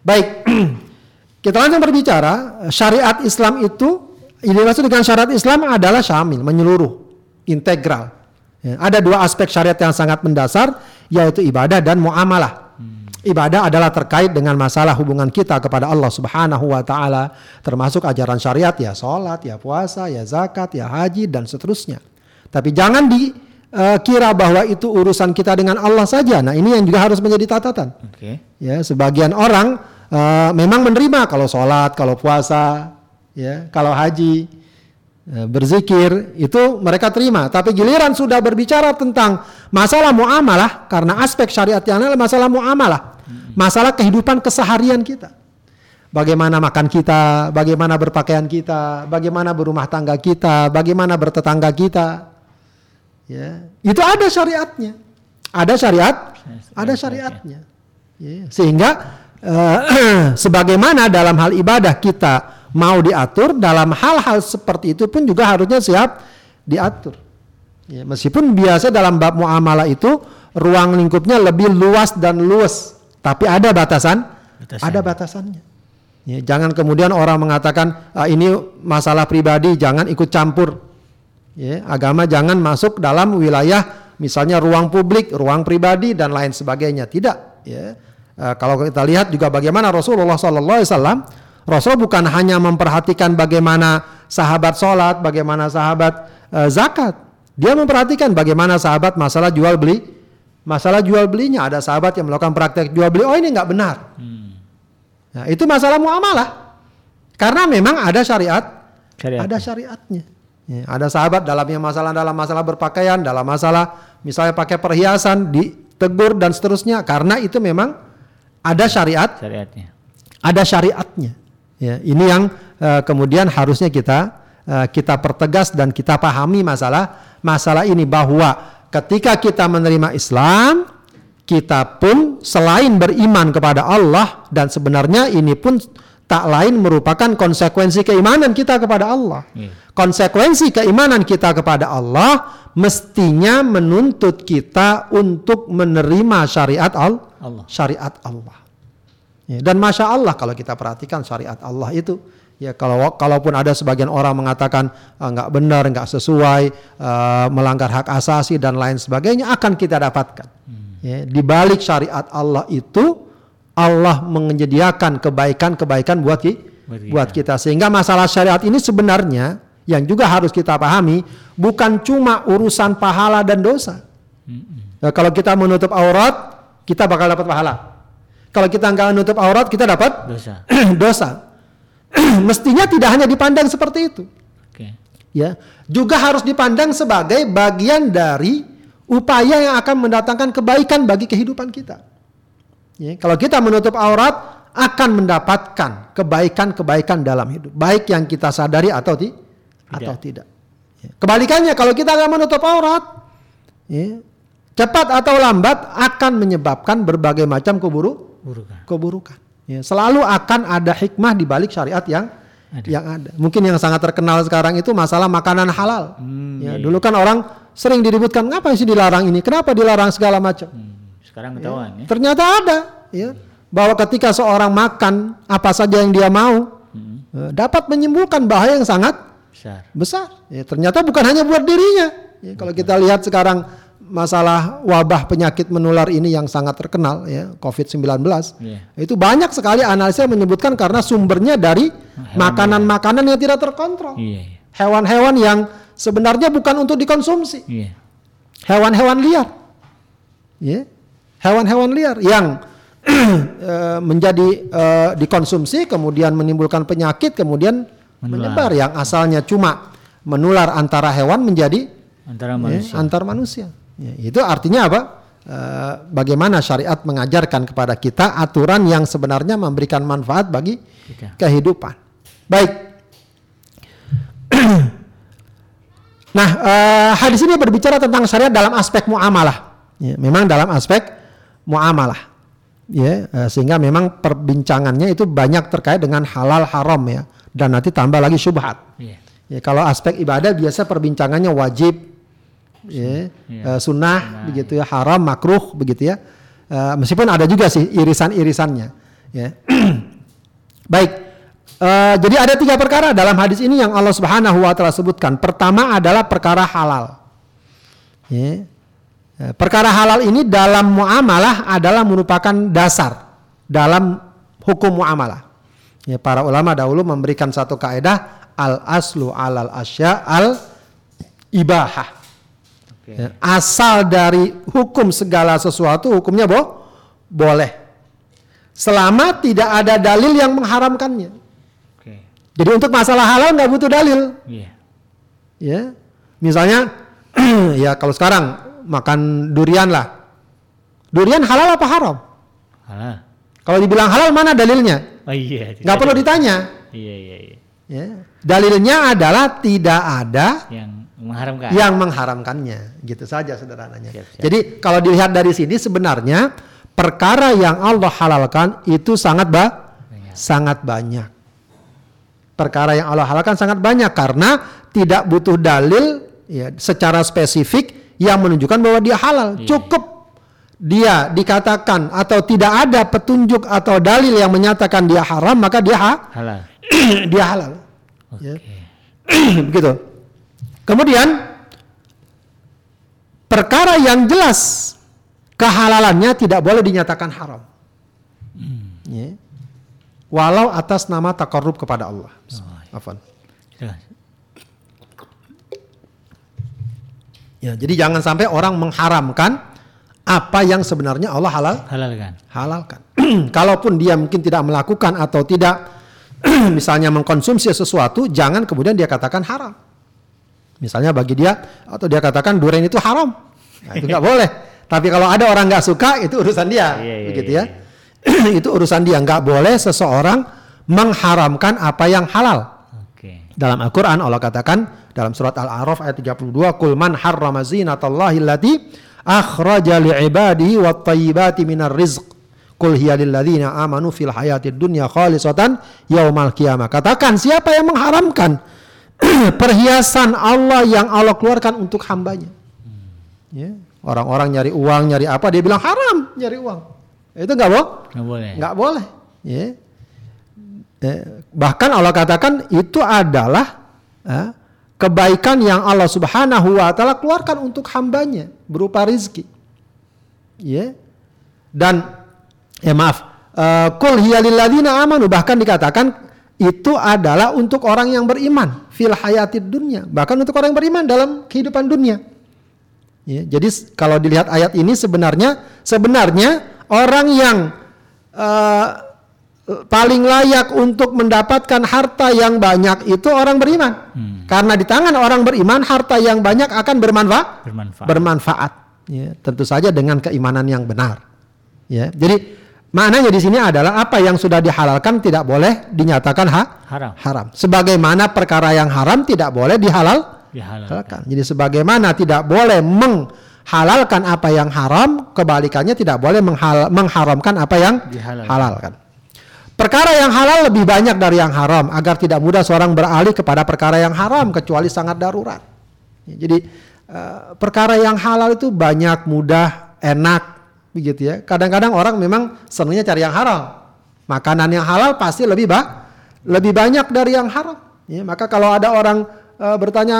Speaker 2: Baik, kita langsung berbicara syariat Islam itu ini maksud dengan syariat Islam adalah syamil, menyeluruh integral. Ya, ada dua aspek syariat yang sangat mendasar yaitu ibadah dan muamalah. Hmm. Ibadah adalah terkait dengan masalah hubungan kita kepada Allah Subhanahu wa taala, termasuk ajaran syariat ya salat, ya puasa, ya zakat, ya haji dan seterusnya. Tapi jangan dikira bahwa itu urusan kita dengan Allah saja. Nah, ini yang juga harus menjadi catatan.
Speaker 1: Oke.
Speaker 2: Ya, sebagian orang uh, memang menerima kalau sholat, kalau puasa, ya, kalau haji, uh, berzikir itu mereka terima. Tapi giliran sudah berbicara tentang masalah muamalah karena aspek syariat yang adalah masalah muamalah, masalah kehidupan keseharian kita. Bagaimana makan kita, bagaimana berpakaian kita, bagaimana berumah tangga kita, bagaimana bertetangga kita. Ya, itu ada syariatnya. Ada syariat, ada syariatnya. Ya, sehingga uh, sebagaimana dalam hal ibadah kita mau diatur, dalam hal-hal seperti itu pun juga harusnya siap diatur. Ya, meskipun biasa dalam bab muamalah itu ruang lingkupnya lebih luas dan luas, tapi ada batasan,
Speaker 1: Batasan.
Speaker 2: ada batasannya. Ya, jangan kemudian orang mengatakan ah, ini masalah pribadi, jangan ikut campur. Ya, agama jangan masuk dalam wilayah misalnya ruang publik, ruang pribadi dan lain sebagainya. Tidak. Ya. Uh, kalau kita lihat juga bagaimana Rasulullah Sallallahu Alaihi Wasallam, Rasul bukan hanya memperhatikan bagaimana sahabat sholat, bagaimana sahabat uh, zakat, dia memperhatikan bagaimana sahabat masalah jual beli, masalah jual belinya. Ada sahabat yang melakukan praktek jual beli, oh ini nggak benar.
Speaker 1: Hmm.
Speaker 2: Nah, itu masalah muamalah, karena memang ada syariat,
Speaker 1: Syariat.
Speaker 2: ada syariatnya. Ya, ada sahabat dalamnya masalah dalam masalah berpakaian, dalam masalah misalnya pakai perhiasan ditegur dan seterusnya karena itu memang ada syariat,
Speaker 1: Syariatnya.
Speaker 2: ada syariatnya. Ya, ini yang uh, kemudian harusnya kita uh, kita pertegas dan kita pahami masalah masalah ini bahwa ketika kita menerima Islam, kita pun selain beriman kepada Allah dan sebenarnya ini pun tak lain merupakan konsekuensi keimanan kita kepada Allah.
Speaker 1: Iya.
Speaker 2: Konsekuensi keimanan kita kepada Allah mestinya menuntut kita untuk menerima syariat al-
Speaker 1: Allah.
Speaker 2: syariat Allah. Ya, dan masya Allah kalau kita perhatikan syariat Allah itu, ya kalau kalaupun ada sebagian orang mengatakan "Ah, nggak benar, nggak sesuai, eh, melanggar hak asasi dan lain sebagainya, akan kita dapatkan. Ya, di balik syariat Allah itu Allah menyediakan kebaikan-kebaikan buat ki-
Speaker 1: Buat kita.
Speaker 2: buat kita. Sehingga masalah syariat ini sebenarnya yang juga harus kita pahami bukan cuma urusan pahala dan dosa. Ya, kalau kita menutup aurat, kita bakal dapat pahala. Kalau kita nggak menutup aurat, kita dapat
Speaker 1: Dosa.
Speaker 2: dosa. Mestinya tidak hanya dipandang seperti itu,
Speaker 1: Oke.
Speaker 2: ya. Juga harus dipandang sebagai bagian dari upaya yang akan mendatangkan kebaikan bagi kehidupan kita. Ya, kalau kita menutup aurat akan mendapatkan kebaikan-kebaikan dalam hidup, baik yang kita sadari atau ti atau tidak. Ya. Kebalikannya kalau kita nggak menutup aurat, ya, cepat atau lambat akan menyebabkan berbagai macam keburu
Speaker 1: Burukan.
Speaker 2: keburukan. Ya, selalu akan ada hikmah di balik syariat yang
Speaker 1: Ada.
Speaker 2: yang ada. Mungkin yang sangat terkenal sekarang itu masalah makanan halal.
Speaker 1: Hmm,
Speaker 2: ya,
Speaker 1: iya,
Speaker 2: dulu kan orang sering diributkan, ngapa sih dilarang ini? Kenapa dilarang segala macam?
Speaker 1: Hmm. Sekarang ketahuan ya.
Speaker 2: Ternyata ada, ya, bahwa ketika seorang makan apa saja yang dia mau,
Speaker 1: Hmm.
Speaker 2: eh, dapat menimbulkan bahaya yang sangat
Speaker 1: Besar.
Speaker 2: besar. Ya, ternyata bukan hanya buat dirinya. Ya, kalau kita lihat sekarang masalah wabah penyakit menular ini yang sangat terkenal ya COVID-19
Speaker 1: Iya.
Speaker 2: itu banyak sekali analisa yang menyebutkan karena sumbernya dari makanan-makanan yang tidak terkontrol
Speaker 1: Iya. iya.
Speaker 2: hewan-hewan yang sebenarnya bukan untuk dikonsumsi
Speaker 1: Iya.
Speaker 2: hewan-hewan liar ya hewan-hewan liar yang eh, menjadi eh, dikonsumsi kemudian menimbulkan penyakit kemudian
Speaker 1: Menular.
Speaker 2: menyebar yang asalnya cuma menular antara hewan menjadi
Speaker 1: Antara
Speaker 2: ya,
Speaker 1: manusia.
Speaker 2: antar manusia. Ya, itu artinya apa? Eh, bagaimana syariat mengajarkan kepada kita aturan yang sebenarnya memberikan manfaat bagi
Speaker 1: Kita.
Speaker 2: kehidupan. Baik. nah, eh, hadis ini berbicara tentang syariat dalam aspek muamalah. Ya, memang dalam aspek muamalah. Ya, eh, sehingga memang perbincangannya itu banyak terkait dengan halal haram ya dan nanti tambah lagi syubhat.
Speaker 1: Iya.
Speaker 2: Ya, kalau aspek ibadah biasa perbincangannya wajib, ya,
Speaker 1: Iya.
Speaker 2: eh, sunnah, begitu ya, haram, makruh, begitu ya. Eh, meskipun ada juga sih irisan-irisannya. Ya. Baik, eh, jadi ada tiga perkara dalam hadis ini yang Allah Subhanahu Wa Taala sebutkan. Pertama adalah perkara halal. Ya. Ya, perkara halal ini dalam muamalah adalah merupakan dasar dalam hukum muamalah. Ya, para ulama dahulu memberikan satu kaidah al aslu alal asya al ibahah. Ya, asal dari hukum segala sesuatu hukumnya boh boleh. Selama tidak ada dalil yang mengharamkannya.
Speaker 1: Oke.
Speaker 2: Jadi untuk masalah halal nggak butuh dalil.
Speaker 1: Iya.
Speaker 2: Ya, misalnya ya kalau sekarang makan durian lah. Durian halal apa haram?
Speaker 1: Halal.
Speaker 2: Kalau dibilang halal mana dalilnya?
Speaker 1: Oh iya.
Speaker 2: Nggak perlu ditanya.
Speaker 1: Iya iya iya.
Speaker 2: Ya. Dalilnya adalah tidak ada
Speaker 1: Yang mengharamkan.
Speaker 2: yang mengharamkannya. Gitu saja sederhananya.
Speaker 1: Siap, siap.
Speaker 2: Jadi kalau dilihat dari sini sebenarnya perkara yang Allah halalkan itu sangat ba
Speaker 1: Banyak.
Speaker 2: sangat banyak. Perkara yang Allah halalkan sangat banyak karena tidak butuh dalil ya secara spesifik yang menunjukkan bahwa dia halal.
Speaker 1: Iya,
Speaker 2: Cukup dia dikatakan atau tidak ada petunjuk atau dalil yang menyatakan dia haram maka dia ha-
Speaker 1: Halal.
Speaker 2: dia halal.
Speaker 1: Oke.
Speaker 2: Ya. Begitu. Kemudian perkara yang jelas kehalalannya tidak boleh dinyatakan haram. Ya. Walau atas nama takarrub kepada Allah. Afwan.
Speaker 1: Silakan.
Speaker 2: Ya, jadi jangan sampai orang mengharamkan apa yang sebenarnya Allah halal
Speaker 1: Halal kan?
Speaker 2: halalkan. Kalaupun dia mungkin tidak melakukan atau tidak misalnya mengkonsumsi sesuatu, jangan kemudian dia katakan haram. Misalnya bagi dia atau dia katakan durian itu haram, nah, itu nggak boleh. Tapi kalau ada orang nggak suka itu urusan dia,
Speaker 1: Iya, iya,
Speaker 2: begitu
Speaker 1: iya,
Speaker 2: ya. itu urusan dia. Nggak boleh seseorang mengharamkan apa yang halal.
Speaker 1: Oke.
Speaker 2: Dalam Al-Quran Allah katakan dalam surat Al-A'raf ayat 32 Kul man harrama zinatallahi allati akhraja li'ibadihi wat tayyibati minar rizq Kul hiya lilladzina amanu fil hayatid dunya khalisatan yaumal qiyamah Katakan siapa yang mengharamkan perhiasan Allah yang Allah keluarkan untuk hambanya. Ya. Orang-orang nyari uang, nyari apa dia bilang haram nyari uang. Itu nggak boh?
Speaker 1: Nggak boleh.
Speaker 2: nggak boleh. Ya. Eh, bahkan Allah katakan itu adalah eh, kebaikan yang Allah Subhanahu wa taala keluarkan untuk hambanya berupa rizki. Ya. Dan ya maaf eh, kul hiya lilladzina amanu bahkan dikatakan itu adalah untuk orang yang beriman fil hayatid dunya bahkan untuk orang yang beriman dalam kehidupan dunia Ya, jadi kalau dilihat ayat ini sebenarnya sebenarnya orang yang eh, paling layak untuk mendapatkan harta yang banyak itu orang beriman. Karena di tangan orang beriman harta yang banyak akan bermanfaat
Speaker 1: Bermanfaat.
Speaker 2: bermanfaat. Ya, tentu saja dengan keimanan yang benar. Ya, jadi maknanya di sini adalah apa yang sudah dihalalkan tidak boleh dinyatakan ha-
Speaker 1: Haram.
Speaker 2: haram. Sebagaimana perkara yang haram tidak boleh dihalal
Speaker 1: Dihalal.
Speaker 2: halalkan. Jadi sebagaimana tidak boleh menghalalkan apa yang haram, kebalikannya tidak boleh menghal- mengharamkan apa yang
Speaker 1: Dihalalkan.
Speaker 2: halalkan. Perkara yang halal lebih banyak dari yang haram agar tidak mudah seorang beralih kepada perkara yang haram kecuali sangat darurat. Jadi eh, perkara yang halal itu banyak, mudah, enak begitu ya. Kadang-kadang orang memang senangnya cari yang haram. Makanan yang halal pasti lebih bah, lebih banyak dari yang haram. Ya, maka kalau ada orang eh, bertanya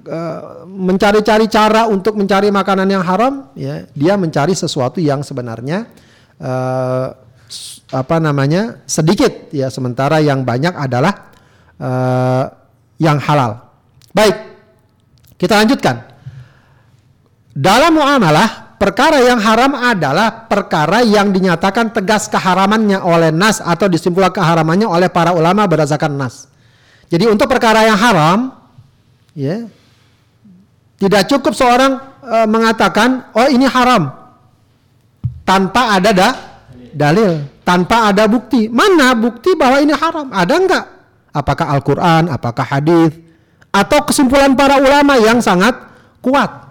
Speaker 2: eh, mencari-cari cara untuk mencari makanan yang haram, ya dia mencari sesuatu yang sebenarnya s- apa namanya sedikit ya, sementara yang banyak adalah eh, yang halal. Baik, kita lanjutkan. Dalam muamalah, perkara yang haram adalah perkara yang dinyatakan tegas keharamannya oleh nas atau disimpulkan keharamannya oleh para ulama berdasarkan nas. Jadi untuk perkara yang haram, ya, tidak cukup seorang eh, mengatakan, oh ini haram, tanpa ada da- dalil, tanpa ada bukti. Mana bukti bahwa ini haram? Ada enggak? Apakah Al-Quran, apakah hadis, atau kesimpulan para ulama yang sangat kuat?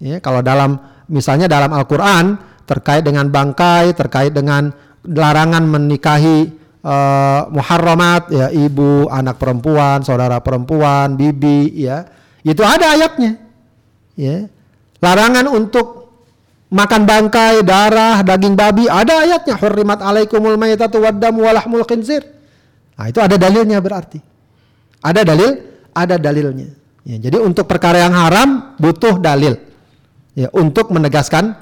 Speaker 2: Ya, kalau dalam misalnya dalam Al-Quran terkait dengan bangkai, terkait dengan larangan menikahi eh, muharramat, ya ibu, anak perempuan, saudara perempuan, bibi, ya itu ada ayatnya. Ya, larangan untuk makan bangkai, darah, daging babi ada ayatnya. Hurrimat alaikumul maitatu waddamu walahmul khinzir. Nah, itu ada dalilnya berarti. Ada dalil, ada dalilnya. Ya, jadi untuk perkara yang haram butuh dalil. Ya untuk menegaskan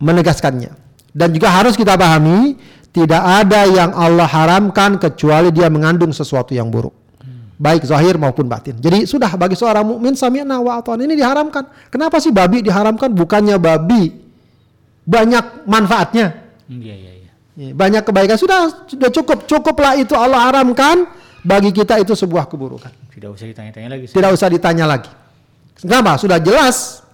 Speaker 2: menegaskannya. Dan juga harus kita pahami tidak ada yang Allah haramkan kecuali dia mengandung sesuatu yang buruk. Baik zahir maupun batin. Jadi sudah bagi seorang mukmin sami'na wa ini diharamkan. Kenapa sih babi diharamkan? Bukannya babi banyak manfaatnya. Iya, iya, iya. Ya, banyak kebaikan sudah sudah cukup cukuplah itu Allah haramkan bagi kita itu sebuah keburukan.
Speaker 1: Tidak usah ditanya-tanya lagi.
Speaker 2: Tidak usah ditanya lagi. Kenapa? Sudah jelas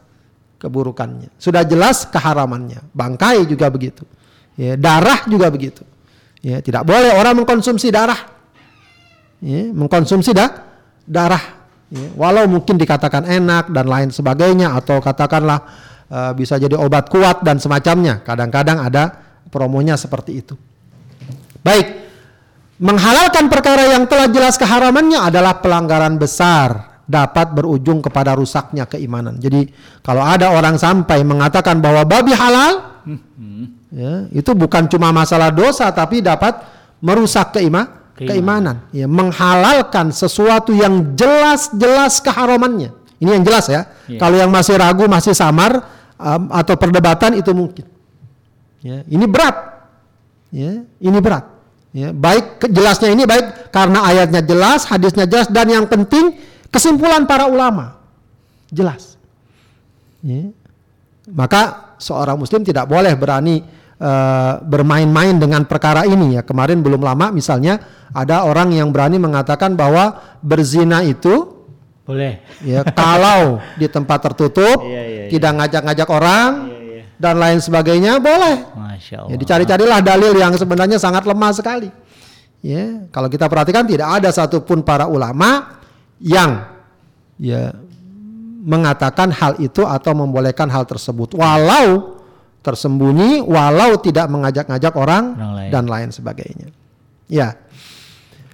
Speaker 2: keburukannya. Sudah jelas keharamannya. Bangkai juga begitu. Ya, darah juga begitu. Ya, tidak boleh orang mengkonsumsi darah. Ya, mengkonsumsi dah, darah. Ya, walau mungkin dikatakan enak dan lain sebagainya atau katakanlah uh, bisa jadi obat kuat dan semacamnya. Kadang-kadang ada promonya seperti itu. Baik, menghalalkan perkara yang telah jelas keharamannya adalah pelanggaran besar dapat berujung kepada rusaknya keimanan. Jadi kalau ada orang sampai mengatakan bahwa babi halal, ya, itu bukan cuma masalah dosa tapi dapat merusak keima keimanan. keimanan. Ya, menghalalkan sesuatu yang jelas-jelas keharamannya. Ini yang jelas ya. Yeah. Kalau yang masih ragu, masih samar um, atau perdebatan itu mungkin. Ya, ini berat. Ya, ini berat. Ya, baik jelasnya ini baik karena ayatnya jelas, hadisnya jelas dan yang penting kesimpulan para ulama jelas. Ya. Maka seorang muslim tidak boleh berani uh, bermain-main dengan perkara ini ya. Kemarin belum lama misalnya ada orang yang berani mengatakan bahwa berzina itu
Speaker 1: boleh.
Speaker 2: Ya, kalau di tempat tertutup, iya, iya, iya. tidak ngajak-ngajak orang, iya, dan lain sebagainya boleh. Masya Allah. Ya, dicari-carilah dalil yang sebenarnya sangat lemah sekali. Ya, kalau kita perhatikan tidak ada satupun para ulama yang ya mengatakan hal itu atau membolehkan hal tersebut, walau tersembunyi, walau tidak mengajak-ngajak orang, orang lain. dan lain sebagainya. Ya,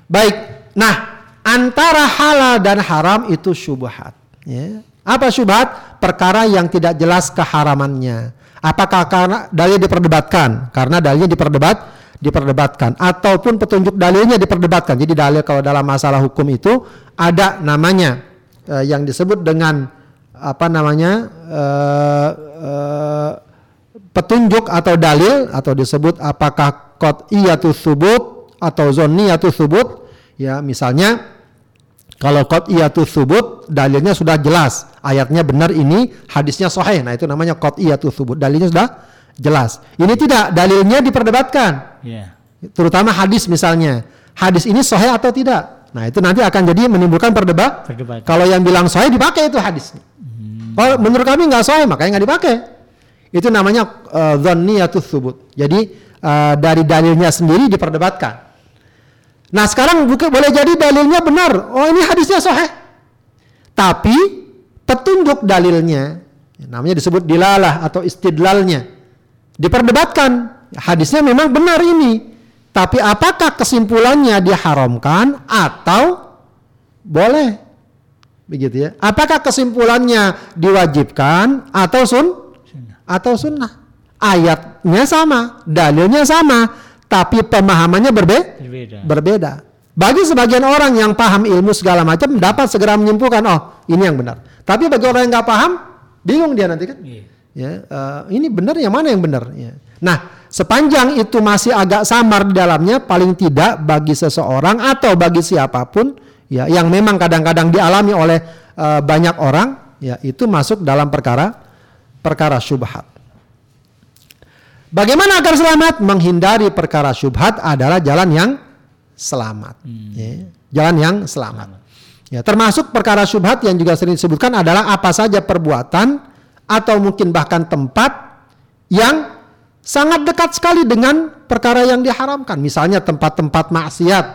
Speaker 2: baik. Nah, antara halal dan haram itu syubhat. Ya. Apa syubhat? Perkara yang tidak jelas keharamannya. Apakah karena dalil diperdebatkan? Karena dalilnya diperdebat, diperdebatkan ataupun petunjuk dalilnya diperdebatkan. Jadi dalil kalau dalam masalah hukum itu ada namanya uh, yang disebut dengan apa namanya uh, uh, petunjuk atau dalil atau disebut apakah qat'iyatu subut atau zonniyatu subut ya misalnya kalau qat'iyatu subut dalilnya sudah jelas, ayatnya benar ini, hadisnya sahih. Nah, itu namanya qat'iyatu subut. Dalilnya sudah jelas. Ini tidak, dalilnya diperdebatkan. Yeah. Terutama hadis misalnya. Hadis ini sahih atau tidak? Nah, itu nanti akan jadi menimbulkan perdebat. Kalau yang bilang sahih dipakai itu hadis. Hmm. Kalau menurut kami nggak sahih, makanya nggak dipakai. Itu namanya uh, dhanniyatu subut. Jadi uh, dari dalilnya sendiri diperdebatkan. Nah sekarang bukan boleh jadi dalilnya benar. Oh ini hadisnya sahih. Tapi petunjuk dalilnya, namanya disebut dilalah atau istidlalnya, diperdebatkan. Hadisnya memang benar ini. Tapi apakah kesimpulannya diharamkan atau boleh? Begitu ya. Apakah kesimpulannya diwajibkan atau sun? Atau sunnah? Ayatnya sama, dalilnya sama, tapi pemahamannya berbe berbeda. berbeda. Bagi sebagian orang yang paham ilmu segala macam dapat segera menyimpulkan oh ini yang benar. Tapi bagi orang yang nggak paham bingung dia nanti kan. Yeah. Ya, uh, ini benar yang mana yang benar? Ya. Nah, sepanjang itu masih agak samar di dalamnya, paling tidak bagi seseorang atau bagi siapa pun ya yang memang kadang-kadang dialami oleh uh, banyak orang, ya itu masuk dalam perkara perkara syubhat. Bagaimana agar selamat? Menghindari perkara syubhat adalah jalan yang selamat. Hmm. Ya, jalan yang selamat. Ya, termasuk perkara syubhat yang juga sering disebutkan adalah apa saja perbuatan atau mungkin bahkan tempat yang sangat dekat sekali dengan perkara yang diharamkan. Misalnya tempat-tempat maksiat,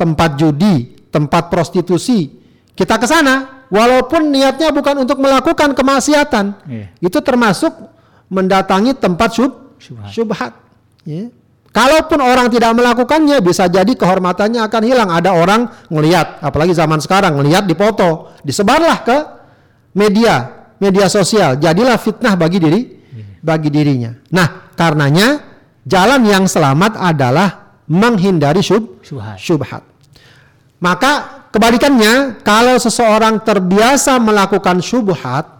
Speaker 2: tempat judi, tempat prostitusi. Kita ke sana walaupun niatnya bukan untuk melakukan kemaksiatan. Yeah. Itu termasuk mendatangi tempat syub syubhat. syubhat. Ya. Kalaupun orang tidak melakukannya, bisa jadi kehormatannya akan hilang. Ada orang ngelihat, apalagi zaman sekarang ngelihat dipoto, disebarlah ke media, media sosial. Jadilah fitnah bagi diri, bagi dirinya. Nah, karenanya jalan yang selamat adalah menghindari syub, syubhat. syubhat. Maka kebalikannya, kalau seseorang terbiasa melakukan syubhat,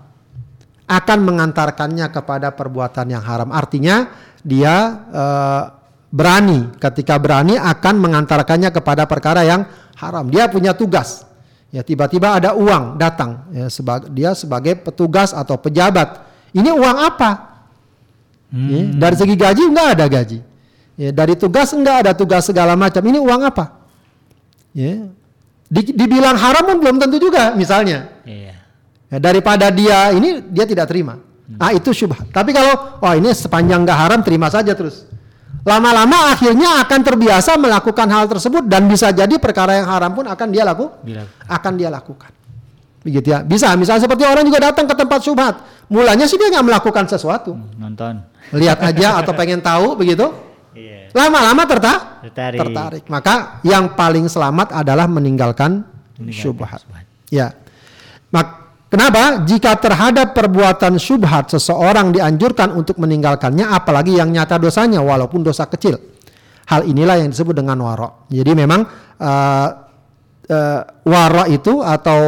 Speaker 2: akan mengantarkannya kepada perbuatan yang haram. Artinya dia uh, berani, ketika berani akan mengantarkannya kepada perkara yang haram. Dia punya tugas. Ya tiba-tiba ada uang datang, ya, sebagai, dia sebagai petugas atau pejabat. Ini uang apa? Ya, hmm. Ya, dari segi gaji enggak ada gaji. Ya, dari tugas enggak ada tugas segala macam. Ini uang apa? Ya. Di, dibilang haram pun belum tentu juga misalnya. Iya. Ya, daripada dia ini dia tidak terima. Hmm. Ah itu syubhat. Tapi kalau wah ini sepanjang enggak haram terima saja terus. Lama-lama akhirnya akan terbiasa melakukan hal tersebut dan bisa jadi perkara yang haram pun akan dia laku, akan dia lakukan. Begitu ya. Bisa misalnya seperti orang juga datang ke tempat syubhat. Mulanya sih dia nggak melakukan sesuatu. Hmm,
Speaker 1: nonton.
Speaker 2: Lihat aja atau pengen tahu begitu. Iya. Lama-lama terta tertarik. tertarik. Maka yang paling selamat adalah meninggalkan, meninggalkan syubhat. Ya. Mak Kenapa? Jika terhadap perbuatan syubhat seseorang dianjurkan untuk meninggalkannya, apalagi yang nyata dosanya, walaupun dosa kecil. Hal inilah yang disebut dengan waro. Jadi memang uh, uh, waro itu atau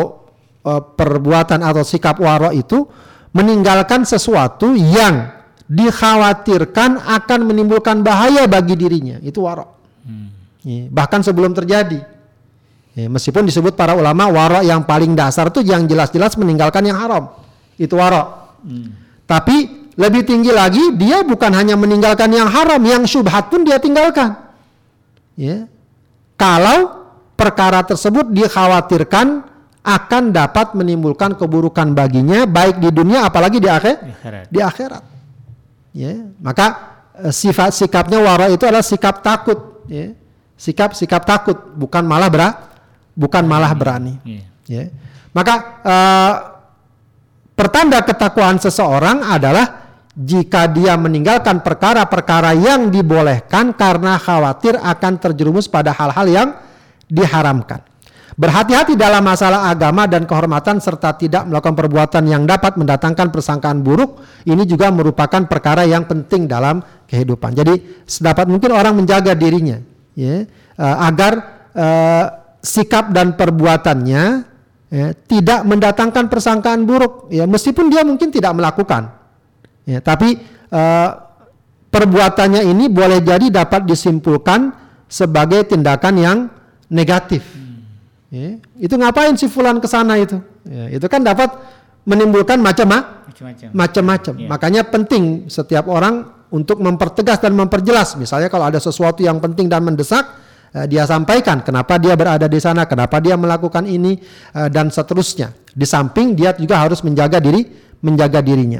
Speaker 2: uh, perbuatan atau sikap waro itu meninggalkan sesuatu yang dikhawatirkan akan menimbulkan bahaya bagi dirinya. Itu waro. Hmm. Bahkan sebelum terjadi. Ya, meskipun disebut para ulama waro yang paling dasar itu yang jelas-jelas meninggalkan yang haram. Itu waro. Hmm. Tapi lebih tinggi lagi dia bukan hanya meninggalkan yang haram, yang syubhat pun dia tinggalkan. Ya. Kalau perkara tersebut dikhawatirkan akan dapat menimbulkan keburukan baginya baik di dunia apalagi di akhir di akhirat. Di akhirat. Ya, maka eh, sifat sikapnya waro itu adalah sikap takut, ya. Sikap sikap takut bukan malah berat bukan malah berani. Yeah. Ya. Maka uh, pertanda ketakwaan seseorang adalah jika dia meninggalkan perkara-perkara yang dibolehkan karena khawatir akan terjerumus pada hal-hal yang diharamkan. Berhati-hati dalam masalah agama dan kehormatan serta tidak melakukan perbuatan yang dapat mendatangkan persangkaan buruk. Ini juga merupakan perkara yang penting dalam kehidupan. Jadi sedapat mungkin orang menjaga dirinya ya, uh, agar uh, sikap dan perbuatannya ya, tidak mendatangkan persangkaan buruk. Ya meskipun dia mungkin tidak melakukan. Ya tapi uh, perbuatannya ini boleh jadi dapat disimpulkan sebagai tindakan yang negatif. Ya, itu ngapain si fulan ke sana itu? Ya, itu kan dapat menimbulkan macam-macam. macam-macam. Ya. makanya penting setiap orang untuk mempertegas dan memperjelas. Misalnya kalau ada sesuatu yang penting dan mendesak Eh, dia sampaikan kenapa dia berada di sana, kenapa dia melakukan ini uh, dan seterusnya. Di samping dia juga harus menjaga diri, menjaga dirinya.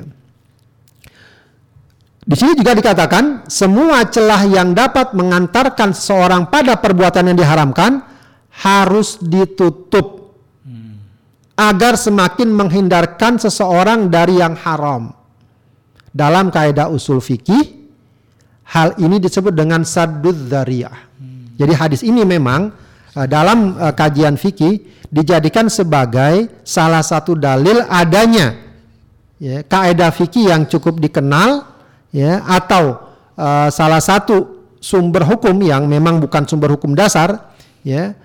Speaker 2: Di sini juga dikatakan semua celah yang dapat mengantarkan seorang pada perbuatan yang diharamkan harus ditutup agar semakin menghindarkan seseorang dari yang haram. Dalam kaidah usul fikih, hal ini disebut dengan saddud dzariyah jadi hadis ini memang uh, dalam uh, kajian fikih dijadikan sebagai salah satu dalil adanya ya, kaidah fikih yang cukup dikenal ya atau uh, salah satu sumber hukum yang memang bukan sumber hukum dasar ya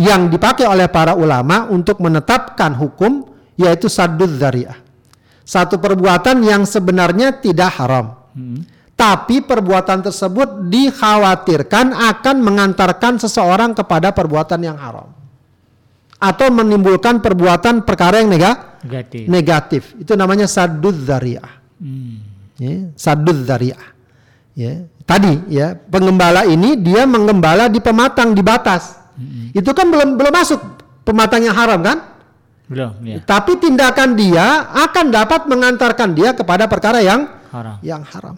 Speaker 2: yang dipakai oleh para ulama untuk menetapkan hukum yaitu sadud dzariah. Satu perbuatan yang sebenarnya tidak haram. Hmm tapi perbuatan tersebut dikhawatirkan akan mengantarkan seseorang kepada perbuatan yang haram atau menimbulkan perbuatan perkara yang negatif. negatif. Itu namanya sadud dzariah. Hmm. Ya, sadud dzariah. Ya. Tadi ya, pengembala ini dia mengembala di pematang di batas. Hmm. Itu kan belum belum masuk pematang yang haram kan? Belum, ya. Tapi tindakan dia akan dapat mengantarkan dia kepada perkara yang haram. Yang haram.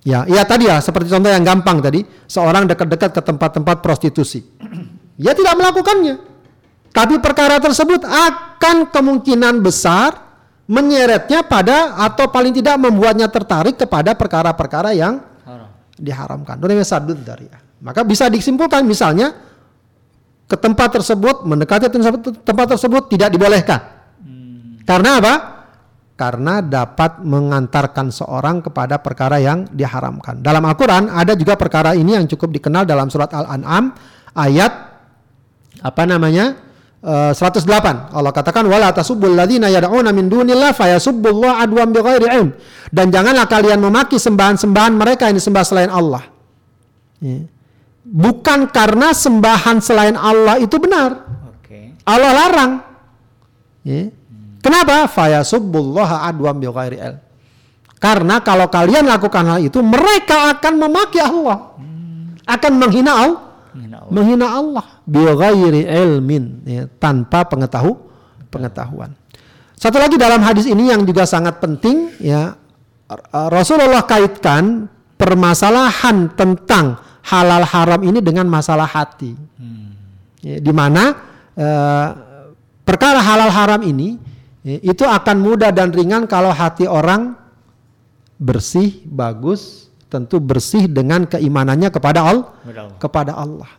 Speaker 2: Ya, ya tadi ya seperti contoh yang gampang tadi, seorang dekat-dekat ke tempat-tempat prostitusi. Ya tidak melakukannya. Tapi perkara tersebut akan kemungkinan besar menyeretnya pada atau paling tidak membuatnya tertarik kepada perkara-perkara yang Haram. diharamkan. Dari. Maka bisa disimpulkan misalnya ke tempat tersebut mendekati tempat tersebut tidak dibolehkan. Hmm. Karena apa? Karena dapat mengantarkan seorang kepada perkara yang diharamkan. Dalam Al-Quran ada juga perkara ini yang cukup dikenal dalam surat Al-An'am ayat apa namanya eh, 108 Allah katakan wala tasubbul ladzina yad'una min dunillah fayasubbullah adwan bighairi ilm dan janganlah kalian memaki sembahan-sembahan mereka yang disembah selain Allah Ya. bukan karena sembahan selain Allah itu benar. Allah larang Ya. Kenapa fayasubbullah adwan bighairi ilm karena kalau kalian lakukan hal itu mereka akan memaki Allah akan menghina Allah
Speaker 1: Menghina Allah.
Speaker 2: bighairi ilmin ya, tanpa pengetahu pengetahuan. Satu lagi dalam hadis ini yang juga sangat penting ya Rasulullah kaitkan permasalahan tentang halal haram ini dengan masalah hati. Ya, di mana eh, perkara halal haram ini itu akan mudah dan ringan kalau hati orang bersih, bagus, tentu bersih dengan keimanannya kepada Allah
Speaker 1: Kepada Allah.
Speaker 2: kepada Allah.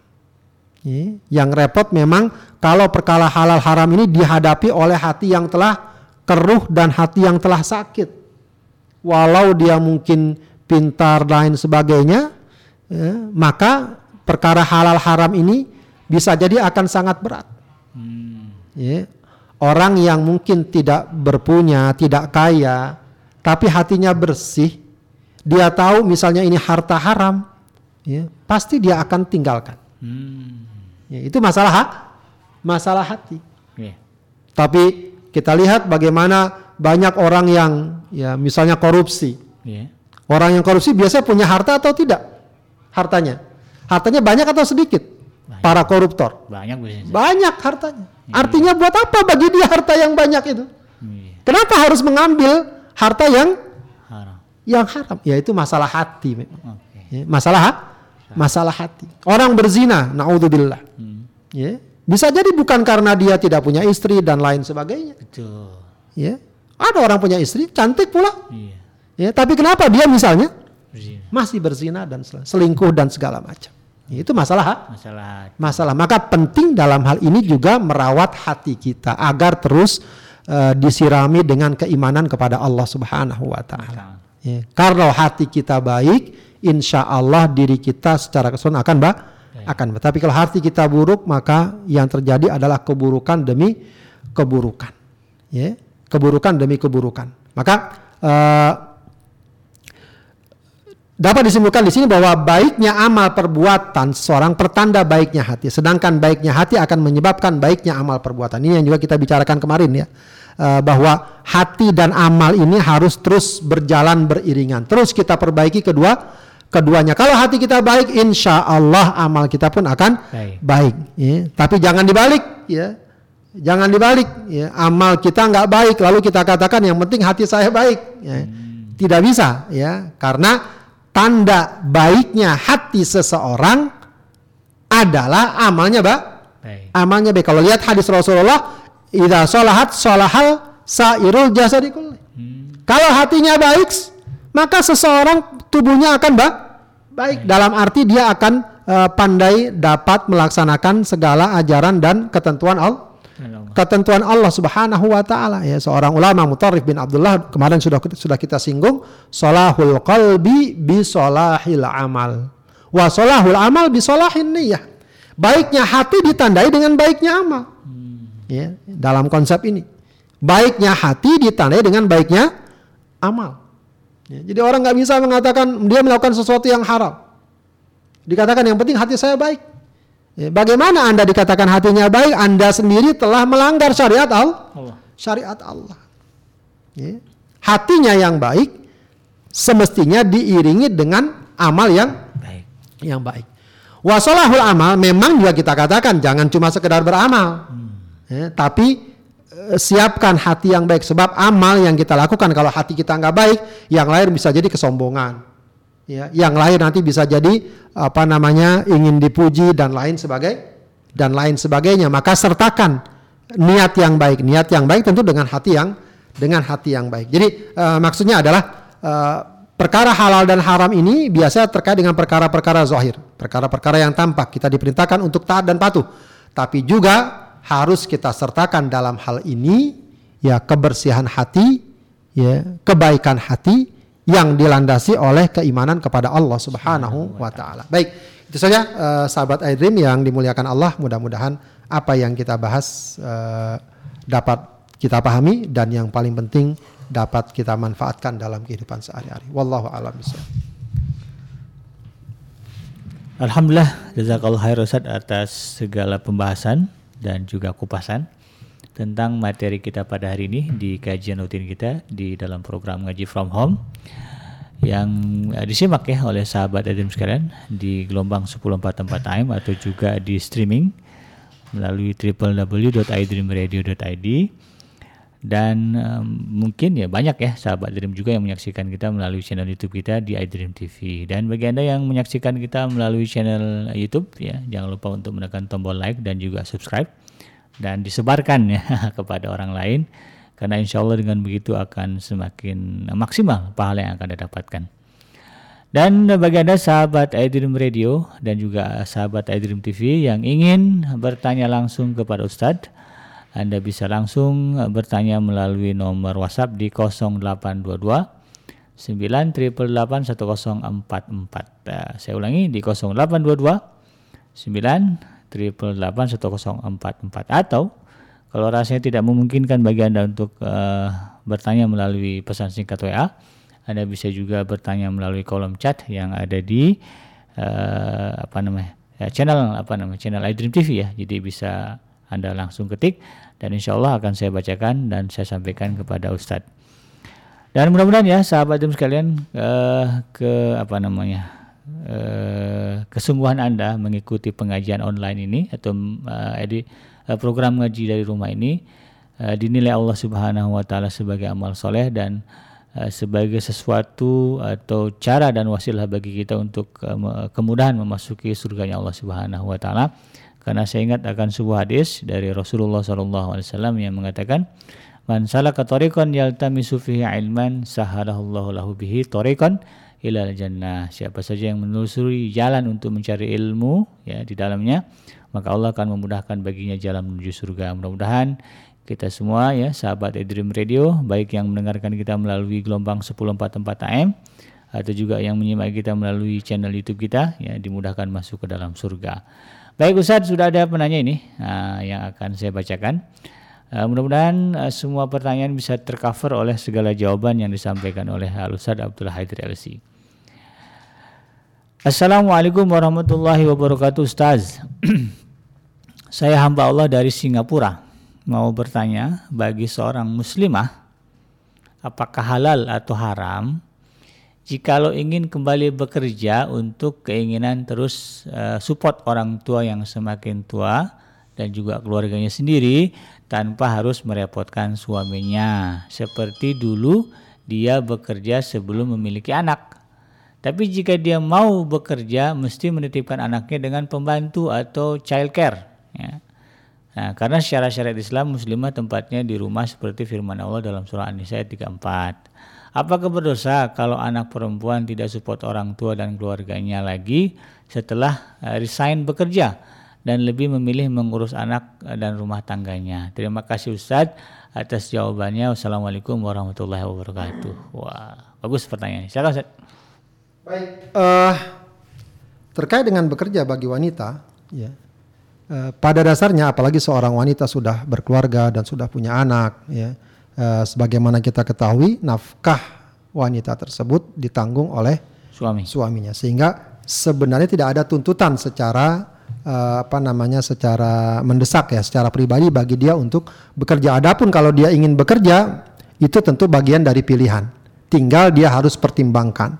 Speaker 2: Ya, Yang repot memang kalau perkara halal haram ini dihadapi oleh hati yang telah keruh dan hati yang telah sakit. Walau dia mungkin pintar lain sebagainya, ya, maka perkara halal haram ini bisa jadi akan sangat berat. Ya, Orang yang mungkin tidak berpunya, tidak kaya, tapi hatinya bersih, dia tahu misalnya ini harta haram, ya, pasti dia akan tinggalkan.
Speaker 1: Hmm.
Speaker 2: Ya, itu masalah ha- masalah hati.
Speaker 1: Iya.
Speaker 2: Tapi kita lihat bagaimana banyak orang yang ya misalnya korupsi.
Speaker 1: Iya.
Speaker 2: Orang yang korupsi biasa punya harta atau tidak? Hartanya. Hartanya banyak atau sedikit?
Speaker 1: Banyak.
Speaker 2: Para koruptor.
Speaker 1: Banyak bisnisnya.
Speaker 2: Banyak hartanya. Artinya buat apa bagi dia harta yang banyak itu?
Speaker 1: Iya.
Speaker 2: Kenapa harus mengambil harta yang
Speaker 1: Haram.
Speaker 2: yang haram? Ya itu masalah hati memang.
Speaker 1: Oke.
Speaker 2: Ya, masalah ha- masalah hati. Orang berzina, naudzubillah.
Speaker 1: Hmm.
Speaker 2: Ya, bisa jadi bukan karena dia tidak punya istri dan lain sebagainya.
Speaker 1: Betul.
Speaker 2: Ya, ada orang punya istri cantik pula.
Speaker 1: Iya.
Speaker 2: Ya, tapi kenapa dia misalnya
Speaker 1: Berzina.
Speaker 2: masih berzina dan sel- selingkuh dan segala macam? Ya, itu masalah ha-
Speaker 1: Masalah
Speaker 2: masalah. Maka penting dalam hal ini juga merawat hati kita agar terus eh, disirami dengan keimanan kepada Allah Subhanahu wa taala. Ya, Kalau hati kita baik, insya Allah diri kita secara keseluruhan akan ba akan Tapi kalau hati kita buruk, maka yang terjadi adalah keburukan demi keburukan. Ya, keburukan demi keburukan. Maka eh, dapat disimpulkan di sini bahwa baiknya amal perbuatan seorang pertanda baiknya hati. Sedangkan baiknya hati akan menyebabkan baiknya amal perbuatan. Ini yang juga kita bicarakan kemarin ya. Eh, bahwa hati dan amal ini harus terus berjalan beriringan. Terus kita perbaiki kedua keduanya. Kalau hati kita baik, insya Allah amal kita pun akan
Speaker 1: Baik.
Speaker 2: baik. ya. Tapi jangan dibalik ya. Jangan dibalik ya. Amal kita nggak baik lalu kita katakan yang penting hati saya baik. ya. Tidak bisa ya. Karena tanda baiknya hati seseorang adalah amalnya ba
Speaker 1: baik.
Speaker 2: amalnya baik. Kalau lihat hadis Rasulullah, idza sholahat sholahal sairul jasadi kulli. Kalau hatinya baik, maka seseorang tubuhnya akan ba baik. Dalam arti dia akan eh, pandai dapat melaksanakan segala ajaran dan ketentuan Allah. Ketentuan Allah Subhanahu wa taala. Ya seorang ulama Mutarrif bin Abdullah kemarin sudah sudah kita singgung solahul qalbi bi solahil amal. Wa solahul amal bi solahin niyah. Baiknya hati ditandai dengan baiknya amal. Ya dalam konsep ini. Baiknya hati ditandai dengan baiknya amal. Ya, jadi orang nggak bisa mengatakan dia melakukan sesuatu yang haram. Dikatakan yang penting hati saya baik bagaimana Anda dikatakan hatinya baik? Anda sendiri telah melanggar syariat Allah. Syariat Allah. Ya. Hatinya yang baik semestinya diiringi dengan amal yang
Speaker 1: Baik.
Speaker 2: yang baik. Wasolahul amal memang juga kita katakan jangan cuma sekedar beramal, Ya, tapi eh, siapkan hati yang baik sebab amal yang kita lakukan kalau hati kita nggak baik, yang lain bisa jadi kesombongan. Ya, yang lain nanti bisa jadi apa namanya ingin dipuji dan lain sebagai dan lain sebagainya. Maka sertakan niat yang baik, niat yang baik tentu dengan hati yang dengan hati yang baik. Jadi eh, maksudnya adalah eh, perkara halal dan haram ini biasa terkait dengan perkara-perkara zahir, perkara-perkara yang tampak. Kita diperintahkan untuk taat dan patuh. Tapi juga harus kita sertakan dalam hal ini ya kebersihan hati, ya kebaikan hati yang dilandasi oleh keimanan kepada Allah Subhanahu wa taala. Baik, Itu saja uh, sahabat iDream yang dimuliakan Allah, mudah-mudahan apa yang kita bahas uh, dapat kita pahami dan yang paling penting dapat kita manfaatkan dalam kehidupan sehari-hari. Wallahu a'lam
Speaker 1: Alhamdulillah jazakallah khair Ustaz atas segala pembahasan dan juga kupasan tentang materi kita pada hari ini di kajian rutin kita di dalam program ngaji from home yang uh, disimak ya oleh sahabat Adim sekalian di gelombang 1044 AM atau juga di streaming melalui www.idreamradio.id dan um, mungkin ya banyak ya sahabat Dream juga yang menyaksikan kita melalui channel YouTube kita di iDream TV dan bagi anda yang menyaksikan kita melalui channel YouTube ya jangan lupa untuk menekan tombol like dan juga subscribe dan disebarkan ya kepada orang lain karena insya Allah dengan begitu akan semakin maksimal pahala yang akan didapatkan. Dan bagi Anda sahabat iDream Radio dan juga sahabat iDream TV yang ingin bertanya langsung kepada Ustadz, Anda bisa langsung bertanya melalui nomor WhatsApp di 0822 9881044. Nah, saya ulangi di 0822 9881044 atau kalau rasanya tidak memungkinkan bagi Anda untuk uh, bertanya melalui pesan singkat WA, anda bisa juga bertanya melalui kolom chat yang ada di uh, apa namanya ya, channel apa namanya channel iDream TV ya. Jadi bisa Anda langsung ketik dan insya Allah akan saya bacakan dan saya sampaikan kepada Ustadz. Dan mudah-mudahan ya sahabat Dream sekalian uh, ke apa namanya uh, kesungguhan Anda mengikuti pengajian online ini atau uh, edi, uh, program ngaji dari rumah ini dinilai Allah Subhanahu wa taala sebagai amal soleh dan Eh, sebagai sesuatu atau cara dan wasilah bagi kita untuk kemudahan memasuki surganya Allah Subhanahu wa taala. Karena saya ingat akan sebuah hadis dari Rasulullah SAW yang mengatakan Man salaka tariqan yaltamisu fihi ilman sahalallahu lahu bihi tariqan ilal jannah. Siapa saja yang menelusuri jalan untuk mencari ilmu ya di dalamnya, maka Allah akan memudahkan baginya jalan menuju surga. Mudah-mudahan kita semua ya sahabat Edream Radio baik yang mendengarkan kita melalui gelombang 1044 AM atau juga yang menyimak kita melalui channel YouTube kita ya dimudahkan masuk ke dalam surga. Baik Ustaz sudah ada penanya ini nah, yang akan saya bacakan. Uh, mudah-mudahan uh, semua pertanyaan bisa tercover oleh segala jawaban yang disampaikan oleh Al Ustaz Abdullah Haidir LC. Assalamualaikum warahmatullahi wabarakatuh Ustaz. saya hamba Allah dari Singapura mau bertanya bagi seorang muslimah apakah halal atau haram jikalau ingin kembali bekerja untuk keinginan terus uh, support orang tua yang semakin tua dan juga keluarganya sendiri tanpa harus merepotkan suaminya seperti dulu dia bekerja sebelum memiliki anak. Tapi jika dia mau bekerja mesti menitipkan anaknya dengan pembantu atau childcare ya. Nah, karena secara syariat Islam muslimah tempatnya di rumah seperti firman Allah dalam surah An-Nisa ayat 34. Apakah berdosa kalau anak perempuan tidak support orang tua dan keluarganya lagi setelah uh, resign bekerja dan lebih memilih mengurus anak dan rumah tangganya? Terima kasih Ustadz atas jawabannya. Wassalamualaikum warahmatullahi wabarakatuh. Wah, bagus pertanyaannya. Silakan Ustadz.
Speaker 2: Baik. Uh, terkait dengan bekerja bagi wanita, ya Eh, pada dasarnya apalagi seorang wanita sudah berkeluarga dan sudah punya anak ya uh, sebagaimana kita ketahui nafkah wanita tersebut ditanggung oleh
Speaker 1: suami.
Speaker 2: suaminya. Sehingga sebenarnya tidak ada tuntutan secara uh, apa namanya secara mendesak ya secara pribadi bagi dia untuk bekerja. Adapun kalau dia ingin bekerja itu tentu bagian dari pilihan. Tinggal dia harus pertimbangkan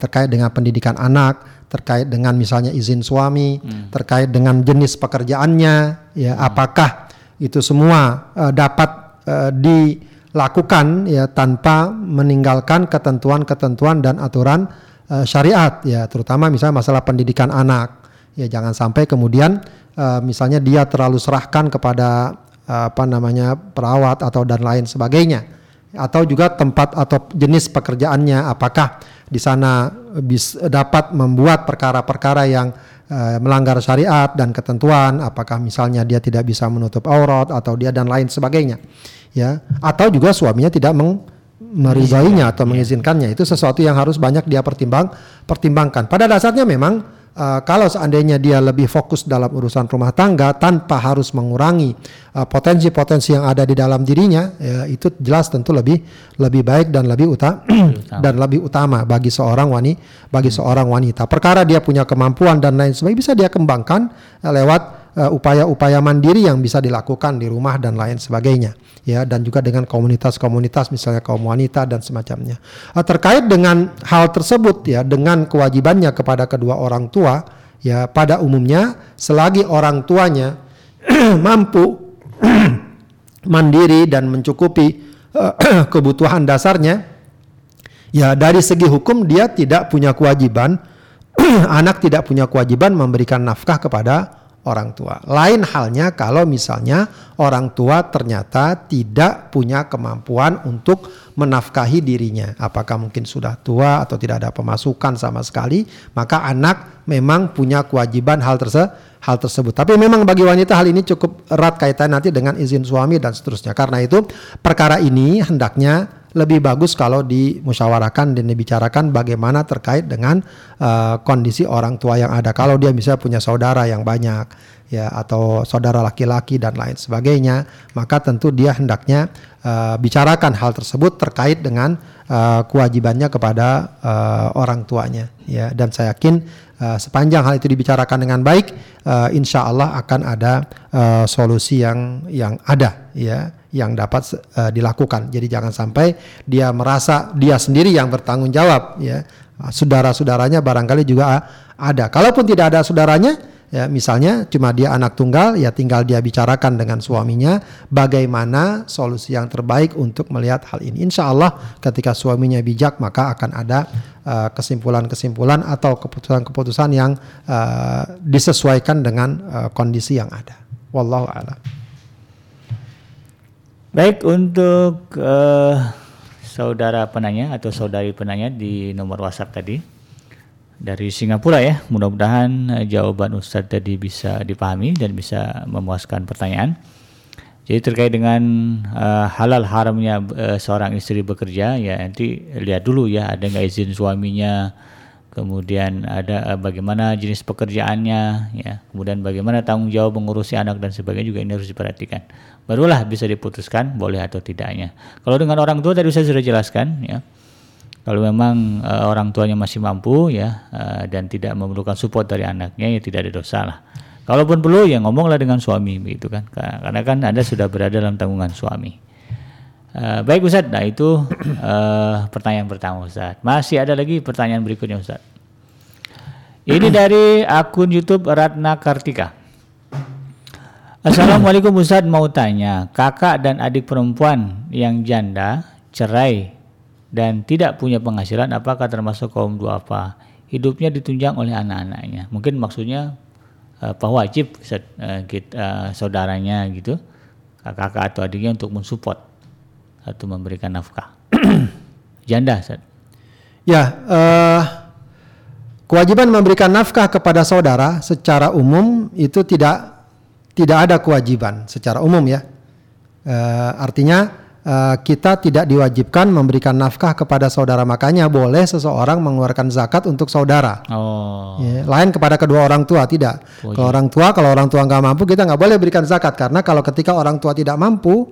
Speaker 2: terkait dengan pendidikan anak terkait dengan misalnya izin suami, hmm. terkait dengan jenis pekerjaannya, ya hmm. apakah itu semua uh, dapat uh, dilakukan ya tanpa meninggalkan ketentuan-ketentuan dan aturan uh, syariat ya terutama misalnya masalah pendidikan anak ya jangan sampai kemudian uh, misalnya dia terlalu serahkan kepada uh, apa namanya perawat atau dan lain sebagainya atau juga tempat atau jenis pekerjaannya apakah di sana bisa dapat membuat perkara-perkara yang uh, melanggar syariat dan ketentuan apakah misalnya dia tidak bisa menutup aurat atau dia dan lain sebagainya ya. Atau juga suaminya tidak meng meridainya atau mengizinkannya. Itu sesuatu yang harus banyak dia pertimbang pertimbangkan. Pada dasarnya memang uh, kalau seandainya dia lebih fokus dalam urusan rumah tangga tanpa harus mengurangi uh, potensi-potensi yang ada di dalam dirinya, ya, itu jelas tentu lebih lebih baik dan lebih utama dan lebih utama bagi seorang wanita bagi hmm. seorang wanita. Perkara dia punya kemampuan dan lain sebagainya bisa dia kembangkan uh, lewat upaya-upaya uh, mandiri yang bisa dilakukan di rumah dan lain sebagainya ya dan juga dengan komunitas-komunitas misalnya kaum wanita dan semacamnya. Uh, terkait dengan hal tersebut ya dengan kewajibannya kepada kedua orang tua ya pada umumnya selagi orang tuanya mampu mandiri dan mencukupi uh, kebutuhan dasarnya ya dari segi hukum dia tidak punya kewajiban anak tidak punya kewajiban memberikan nafkah kepada orang tua. Lain halnya kalau misalnya orang tua ternyata tidak punya kemampuan untuk menafkahi dirinya. Apakah mungkin sudah tua atau tidak ada pemasukan sama sekali, maka anak memang punya kewajiban hal tersebut hal tersebut. Tapi memang bagi wanita hal ini cukup erat kaitan nanti dengan izin suami dan seterusnya. Karena itu perkara ini hendaknya lebih bagus kalau dimusyawarahkan dan dibicarakan bagaimana terkait dengan uh, kondisi orang tua yang ada. Kalau dia bisa punya saudara yang banyak ya atau saudara laki-laki dan lain sebagainya, maka tentu dia hendaknya uh, bicarakan hal tersebut terkait dengan uh, kewajibannya kepada uh, orang tuanya ya dan saya yakin uh, sepanjang hal itu dibicarakan dengan baik uh, insya Allah akan ada uh, solusi yang yang ada ya yang dapat uh, dilakukan. Jadi jangan sampai dia merasa dia sendiri yang bertanggung jawab ya. Saudara-saudaranya barangkali juga ada. Kalaupun tidak ada saudaranya ya misalnya cuma dia anak tunggal ya tinggal dia bicarakan dengan suaminya bagaimana solusi yang terbaik untuk melihat hal ini. Insya Allah ketika suaminya bijak maka akan ada uh, kesimpulan-kesimpulan uh, atau keputusan-keputusan yang uh, disesuaikan dengan uh, kondisi yang ada. Wallahu a'lam.
Speaker 1: Baik untuk uh, saudara penanya atau saudari penanya di nomor WhatsApp tadi dari Singapura ya. Mudah-mudahan uh, jawaban Ustadz tadi bisa dipahami dan bisa memuaskan pertanyaan. Jadi terkait dengan uh, halal haramnya uh, seorang istri bekerja ya nanti lihat dulu ya ada nggak izin suaminya kemudian ada uh, bagaimana jenis pekerjaannya ya kemudian bagaimana tanggung jawab mengurusi anak dan sebagainya juga ini harus diperhatikan barulah bisa diputuskan boleh atau tidaknya. Kalau dengan orang tua tadi saya sudah jelaskan ya. Kalau memang uh, orang tuanya masih mampu ya uh, dan tidak memerlukan support dari anaknya ya tidak ada dosa lah. Kalaupun perlu ya ngomonglah dengan suami begitu kan. Karena kan Anda sudah berada dalam tanggungan suami. Uh, baik Ustaz, nah itu uh, pertanyaan pertama Ustaz. Masih ada lagi pertanyaan berikutnya Ustaz. Ini dari akun YouTube Ratna Kartika. Assalamualaikum Ustaz mau tanya kakak dan adik perempuan yang janda cerai dan tidak punya penghasilan apakah termasuk kaum dua apa hidupnya ditunjang oleh anak-anaknya mungkin maksudnya apa wajib Ustaz, uh, kita, uh, saudaranya gitu kakak atau adiknya untuk mensupport atau memberikan nafkah janda Ustaz.
Speaker 2: ya uh, kewajiban memberikan nafkah kepada saudara secara umum itu tidak tidak ada kewajiban secara umum ya. E, artinya e, kita tidak diwajibkan memberikan nafkah kepada saudara makanya boleh seseorang mengeluarkan zakat untuk saudara. Oh. Ya, lain kepada kedua orang tua tidak. Oh, kalau orang tua kalau orang tua nggak mampu kita nggak boleh berikan zakat karena kalau ketika orang tua tidak mampu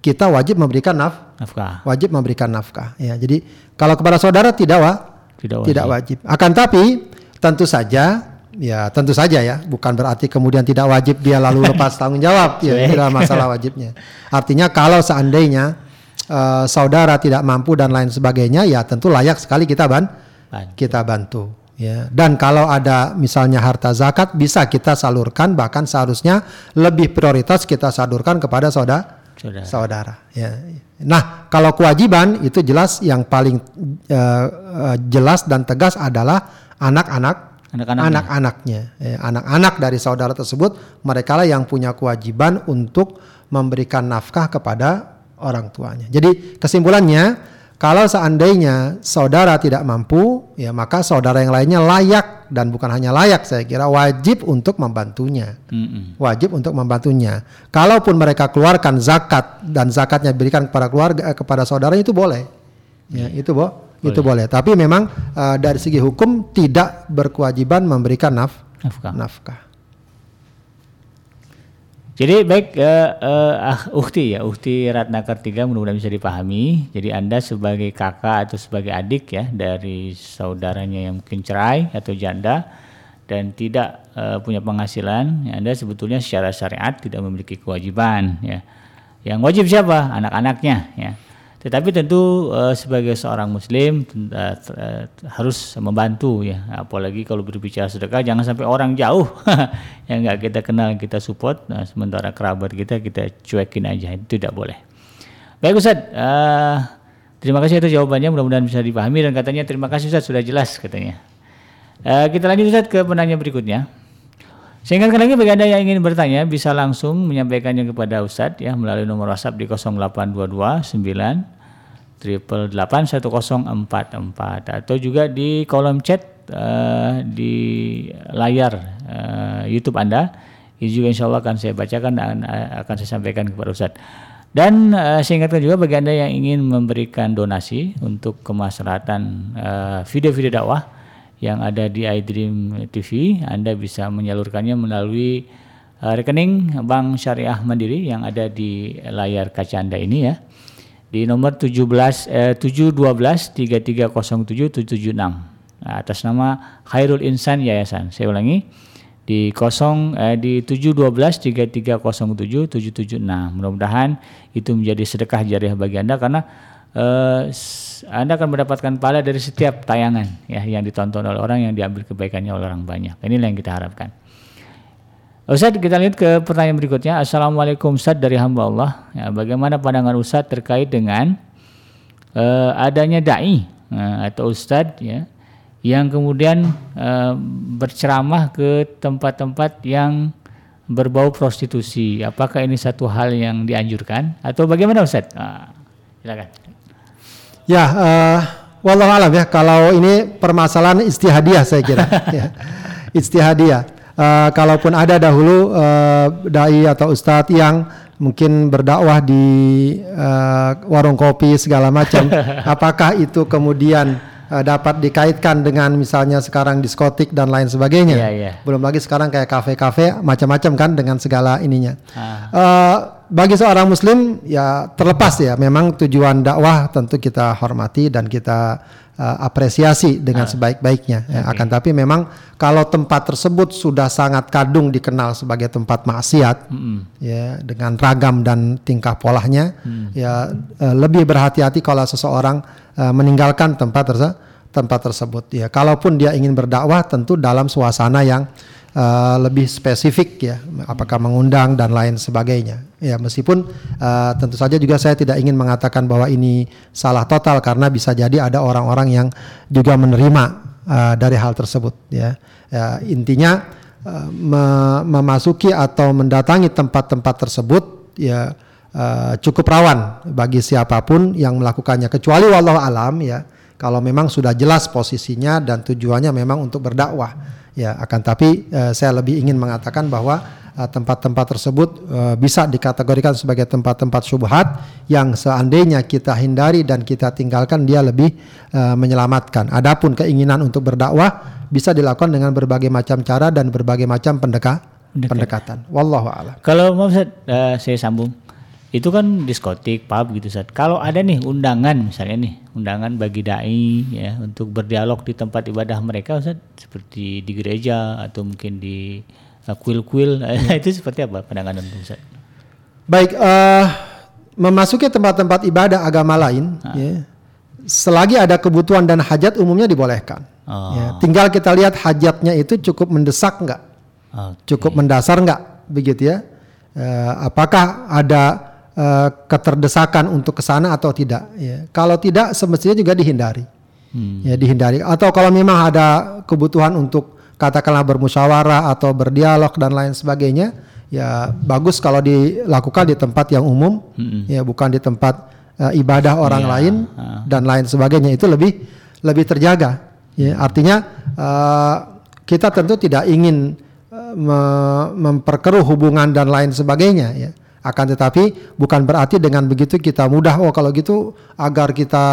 Speaker 2: kita wajib memberikan naf nafkah. Wajib memberikan nafkah. Ya, jadi kalau kepada saudara tidak wa tidak wajib. Tidak wajib. Akan tapi tentu saja ya tentu saja ya. Bukan berarti kemudian tidak wajib dia lalu lepas tanggung jawab. Ya tidak masalah wajibnya. Artinya kalau seandainya uh, saudara tidak mampu dan lain sebagainya ya tentu layak sekali kita ban bantu. kita bantu. Ya. Dan kalau ada misalnya harta zakat bisa kita salurkan bahkan seharusnya lebih prioritas kita salurkan kepada saudara saudara, saudara. Ya. Nah kalau kewajiban itu jelas yang paling uh, uh, jelas dan tegas adalah anak-anak anak-anaknya, eh, anak-anak dari saudara tersebut, mereka lah yang punya kewajiban untuk memberikan nafkah kepada orang tuanya. Jadi kesimpulannya, kalau seandainya saudara tidak mampu, ya maka saudara yang lainnya layak dan bukan hanya layak, saya kira wajib untuk membantunya, mm-hmm. wajib untuk membantunya. Kalaupun mereka keluarkan zakat dan zakatnya diberikan kepada keluarga, eh, kepada saudaranya itu boleh, ya yeah. itu boh itu boleh. Tapi memang uh, dari segi hukum tidak berkewajiban memberikan naf
Speaker 1: Nafkah.
Speaker 2: nafkah.
Speaker 1: Jadi baik uh, uh, Ukti ya, Ukti Ratna Kartiga mudah-mudahan bisa dipahami. Jadi Anda sebagai kakak atau sebagai adik ya dari saudaranya yang mungkin cerai atau janda dan tidak uh, punya penghasilan, ya Anda sebetulnya secara syariat tidak memiliki kewajiban ya. Yang wajib siapa? Anak-anaknya ya. Tetapi tentu uh, sebagai seorang muslim uh, uh, harus membantu ya, apalagi kalau berbicara sedekah jangan sampai orang jauh yang nggak kita kenal kita support, nah, sementara kerabat kita kita cuekin aja. Itu tidak boleh. Baik Ustaz, uh, terima kasih atas jawabannya. Mudah-mudahan bisa dipahami. Dan katanya terima kasih Ustaz. Sudah jelas katanya. Uh, kita lanjut Ustaz ke penanya berikutnya. Saya ingatkan lagi bagi Anda yang ingin bertanya bisa langsung menyampaikannya kepada Ustadz ya melalui nomor WhatsApp di 0822 9 triple 1044 atau juga di kolom chat uh, di layar uh, YouTube Anda. Ini juga insya Allah akan saya bacakan dan uh, akan saya sampaikan kepada Ustadz. Dan uh, saya ingatkan juga bagi Anda yang ingin memberikan donasi untuk kemaslahatan video-video dakwah yang ada di iDream TV. Anda bisa menyalurkannya melalui uh, rekening Bank Syariah Mandiri yang ada di layar kaca Anda ini ya. Di nomor 17 eh, 712 3307 776 nah, atas nama Khairul Insan Yayasan. Saya ulangi di 0 eh, di 712 3307 776. Mudah-mudahan itu menjadi sedekah jariah bagi Anda karena uh, Anda akan mendapatkan pahala dari setiap tayangan ya yang ditonton oleh orang yang diambil kebaikannya oleh orang banyak. Inilah yang kita harapkan. Ustaz kita lihat ke pertanyaan berikutnya. Assalamualaikum Ustaz dari hamba Allah. Ya, bagaimana pandangan Ustaz terkait dengan uh, adanya dai uh, atau Ustaz ya yang kemudian uh, berceramah ke tempat-tempat yang berbau prostitusi. Apakah ini satu hal yang dianjurkan atau bagaimana Ustaz? Uh, silakan.
Speaker 2: Ya, uh, wallahu alam ya. Kalau ini permasalahan istihadiah saya kira. ya. Istihadiah. Uh, kalaupun ada dahulu uh, dai atau ustadz yang mungkin berdakwah di uh, warung kopi segala macam, apakah itu kemudian uh, dapat dikaitkan dengan misalnya sekarang diskotik dan lain sebagainya.
Speaker 1: Yeah, yeah.
Speaker 2: Belum lagi sekarang kayak kafe-kafe macam-macam kan dengan segala ininya.
Speaker 1: Ah.
Speaker 2: Uh, bagi seorang muslim ya terlepas ya memang tujuan dakwah tentu kita hormati dan kita uh, apresiasi dengan ah. sebaik-baiknya ya. akan tapi memang kalau tempat tersebut sudah sangat kadung dikenal sebagai tempat maksiat mm -hmm. ya dengan ragam dan tingkah polanya mm. ya uh, lebih berhati-hati kalau seseorang uh, meninggalkan tempat terse tempat tersebut ya kalaupun dia ingin berdakwah tentu dalam suasana yang uh, lebih spesifik ya, apakah mengundang dan lain sebagainya. Ya, meskipun uh, tentu saja juga saya tidak ingin mengatakan bahwa ini salah total karena bisa jadi ada orang-orang yang juga menerima uh, dari hal tersebut. Ya, ya intinya uh, me memasuki atau mendatangi tempat-tempat tersebut ya uh, cukup rawan bagi siapa pun yang melakukannya kecuali wallahu alam ya kalau memang sudah jelas posisinya dan tujuannya memang untuk berdakwah Ya, akan tapi uh, saya lebih ingin mengatakan bahwa eh, tempat-tempat uh, tersebut uh, bisa dikategorikan sebagai tempat-tempat syubhat yang seandainya kita hindari dan kita tinggalkan dia lebih uh, menyelamatkan. Adapun keinginan untuk berdakwah bisa dilakukan dengan berbagai macam cara dan berbagai macam pendeka, pendekatan. Wallahu a'lam.
Speaker 1: Kalau mau uh, saya sambung itu kan diskotik, pub gitu saat. Kalau ada nih undangan misalnya nih, undangan bagi dai ya untuk berdialog di tempat ibadah mereka Ustaz, seperti di gereja atau mungkin di uh, kuil-kuil uh, itu seperti apa pandangan Ustaz?
Speaker 2: Baik, uh, memasuki tempat-tempat ibadah agama lain ah. ya, selagi ada kebutuhan dan hajat umumnya dibolehkan. Oh. Ya, tinggal kita lihat hajatnya itu cukup mendesak enggak? Okay. Cukup mendasar enggak begitu ya? Uh, apakah ada uh, keterdesakan untuk ke sana atau tidak ya. Kalau tidak semestinya juga dihindari. Hmm. Ya dihindari atau kalau memang ada kebutuhan untuk katakanlah bermusyawarah atau berdialog dan lain sebagainya ya bagus kalau dilakukan di tempat yang umum hmm. ya bukan di tempat uh, ibadah orang yeah. lain uh. dan lain sebagainya itu lebih lebih terjaga ya artinya uh, kita tentu tidak ingin uh, me memperkeruh hubungan dan lain sebagainya ya Akan tetapi bukan berarti dengan begitu kita mudah. Oh kalau gitu agar kita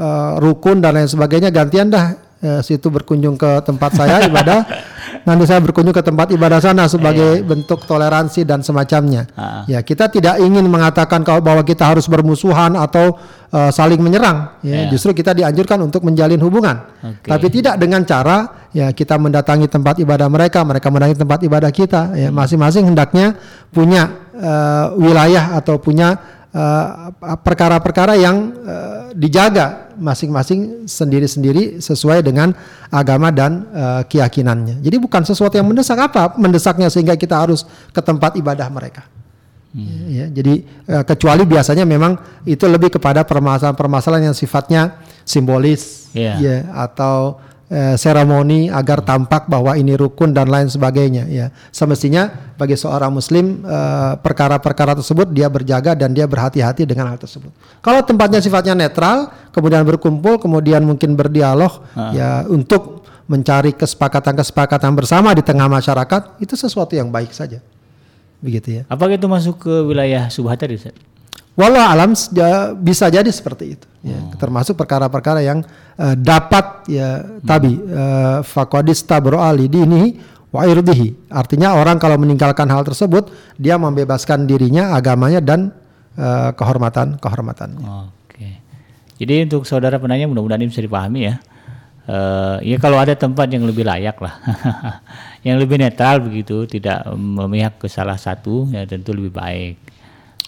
Speaker 2: uh, rukun dan lain sebagainya gantian dah uh, situ berkunjung ke tempat saya ibadah nanti saya berkunjung ke tempat ibadah sana sebagai yeah. bentuk toleransi dan semacamnya. Uh. Ya, kita tidak ingin mengatakan kalau bahwa kita harus bermusuhan atau uh, saling menyerang ya. Yeah. Justru kita dianjurkan untuk menjalin hubungan. Okay. Tapi tidak dengan cara ya kita mendatangi tempat ibadah mereka, mereka mendatangi tempat ibadah kita ya masing-masing hendaknya punya uh, wilayah atau punya eh, perkara-perkara uh, yang uh, dijaga masing-masing sendiri-sendiri sesuai dengan agama dan uh, keyakinannya. Jadi bukan sesuatu yang mendesak apa mendesaknya sehingga kita harus ke tempat ibadah mereka. Hmm. Ya, jadi uh, kecuali biasanya memang itu lebih kepada permasalahan-permasalahan yang sifatnya simbolis yeah. ya atau eh, seremoni agar tampak bahwa ini rukun dan lain sebagainya ya. Semestinya bagi seorang muslim eh, perkara-perkara tersebut dia berjaga dan dia berhati-hati dengan hal tersebut. Kalau tempatnya sifatnya netral kemudian berkumpul kemudian mungkin berdialog uh. ya untuk mencari kesepakatan-kesepakatan bersama di tengah masyarakat itu sesuatu yang baik saja. Begitu ya.
Speaker 1: Apakah itu masuk ke wilayah subhat tadi
Speaker 2: Walau alam bisa jadi seperti itu. Ya, hmm. Termasuk perkara-perkara yang uh, dapat ya hmm. tabi uh, fakodis tabro ali dini wa irdihi. Artinya orang kalau meninggalkan hal tersebut dia membebaskan dirinya, agamanya dan uh, kehormatan kehormatannya.
Speaker 1: Oke. Jadi untuk saudara penanya mudah-mudahan ini bisa dipahami ya. Uh, ya kalau ada tempat yang lebih layak lah, yang lebih netral begitu, tidak memihak ke salah satu ya tentu lebih baik.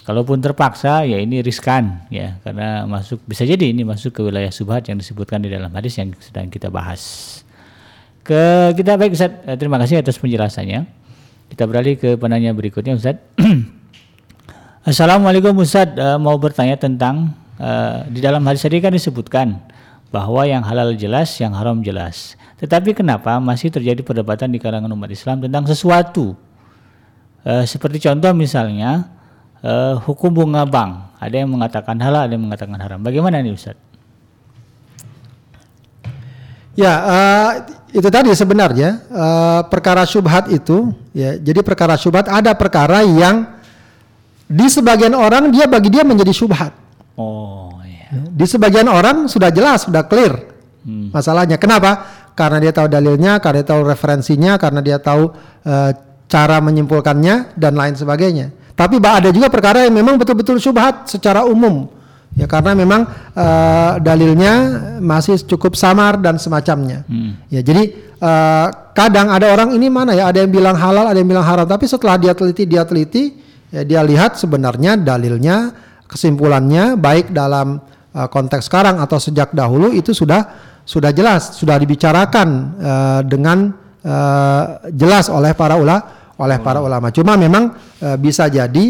Speaker 1: Kalaupun terpaksa ya ini riskan ya karena masuk bisa jadi ini masuk ke wilayah subhat yang disebutkan di dalam hadis yang sedang kita bahas. Ke kita baik Ustaz, eh, terima kasih atas penjelasannya. Kita beralih ke penanya berikutnya Ustaz. Assalamualaikum Ustaz, uh, mau bertanya tentang uh, di dalam hadis tadi kan disebutkan bahwa yang halal jelas, yang haram jelas. Tetapi kenapa masih terjadi perdebatan di kalangan umat Islam tentang sesuatu? Seperti contoh misalnya uh, hukum bunga bank. Ada yang mengatakan halal, ada yang mengatakan haram. Bagaimana nih Ustaz?
Speaker 2: Ya, uh, itu tadi sebenarnya uh, perkara syubhat itu, ya. Jadi perkara syubhat ada perkara yang di sebagian orang dia bagi dia menjadi syubhat. Oh, iya. Di sebagian orang sudah jelas, sudah clear hmm. masalahnya. Kenapa? Karena dia tahu dalilnya, karena dia tahu referensinya, karena dia tahu uh, cara menyimpulkannya dan lain sebagainya. Tapi ada juga perkara yang memang betul-betul syubhat secara umum. Ya karena memang uh, dalilnya masih cukup samar dan semacamnya. Hmm. Ya jadi uh, kadang ada orang ini mana ya ada yang bilang halal, ada yang bilang haram, tapi setelah dia teliti dia teliti ya dia lihat sebenarnya dalilnya, kesimpulannya baik dalam uh, konteks sekarang atau sejak dahulu itu sudah sudah jelas, sudah dibicarakan uh, dengan uh, jelas oleh para ulama oleh para ulama. Cuma memang e, bisa jadi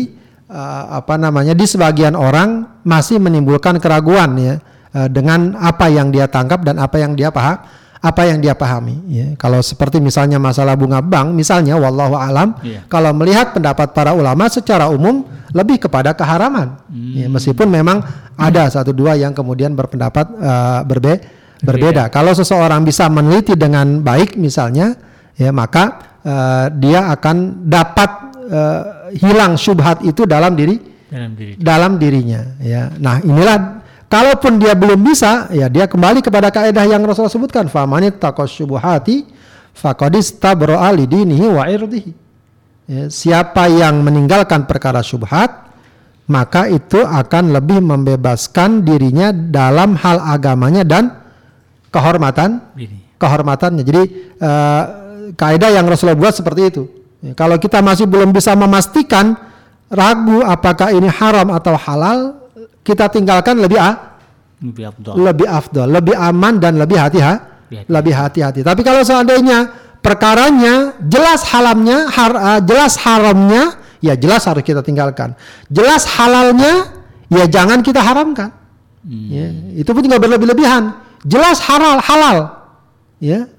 Speaker 2: e, apa namanya di sebagian orang masih menimbulkan keraguan ya e, dengan apa yang dia tangkap dan apa yang dia paham apa yang dia pahami ya. Kalau seperti misalnya masalah bunga bank misalnya wallahu alam yeah. kalau melihat pendapat para ulama secara umum lebih kepada keharaman. Hmm. Ya, meskipun memang ada satu dua yang kemudian berpendapat uh, berbe berbeda. Kalau seseorang bisa meneliti dengan baik misalnya ya maka uh, dia akan dapat uh, hilang syubhat itu dalam diri dalam, diri. dalam dirinya ya. Nah inilah kalaupun dia belum bisa ya dia kembali kepada kaidah yang Rasul sebutkan famanit faqadis tabro'a lidinihi wa irdihi. Ya, siapa yang meninggalkan perkara syubhat maka itu akan lebih membebaskan dirinya dalam hal agamanya dan kehormatan kehormatannya. Jadi uh, kaidah yang Rasulullah buat seperti itu. Ya, kalau kita masih belum bisa memastikan ragu apakah ini haram atau halal, kita tinggalkan lebih ah, lebih afdol, lebih afdol, lebih aman dan lebih hati-hati, lebih hati-hati. Tapi kalau seandainya perkaranya jelas halamnya, har, uh, jelas haramnya, ya jelas harus kita tinggalkan. Jelas halalnya, ya jangan kita haramkan. Hmm. Ya, itu pun juga berlebih-lebihan. Jelas halal, halal. Ya,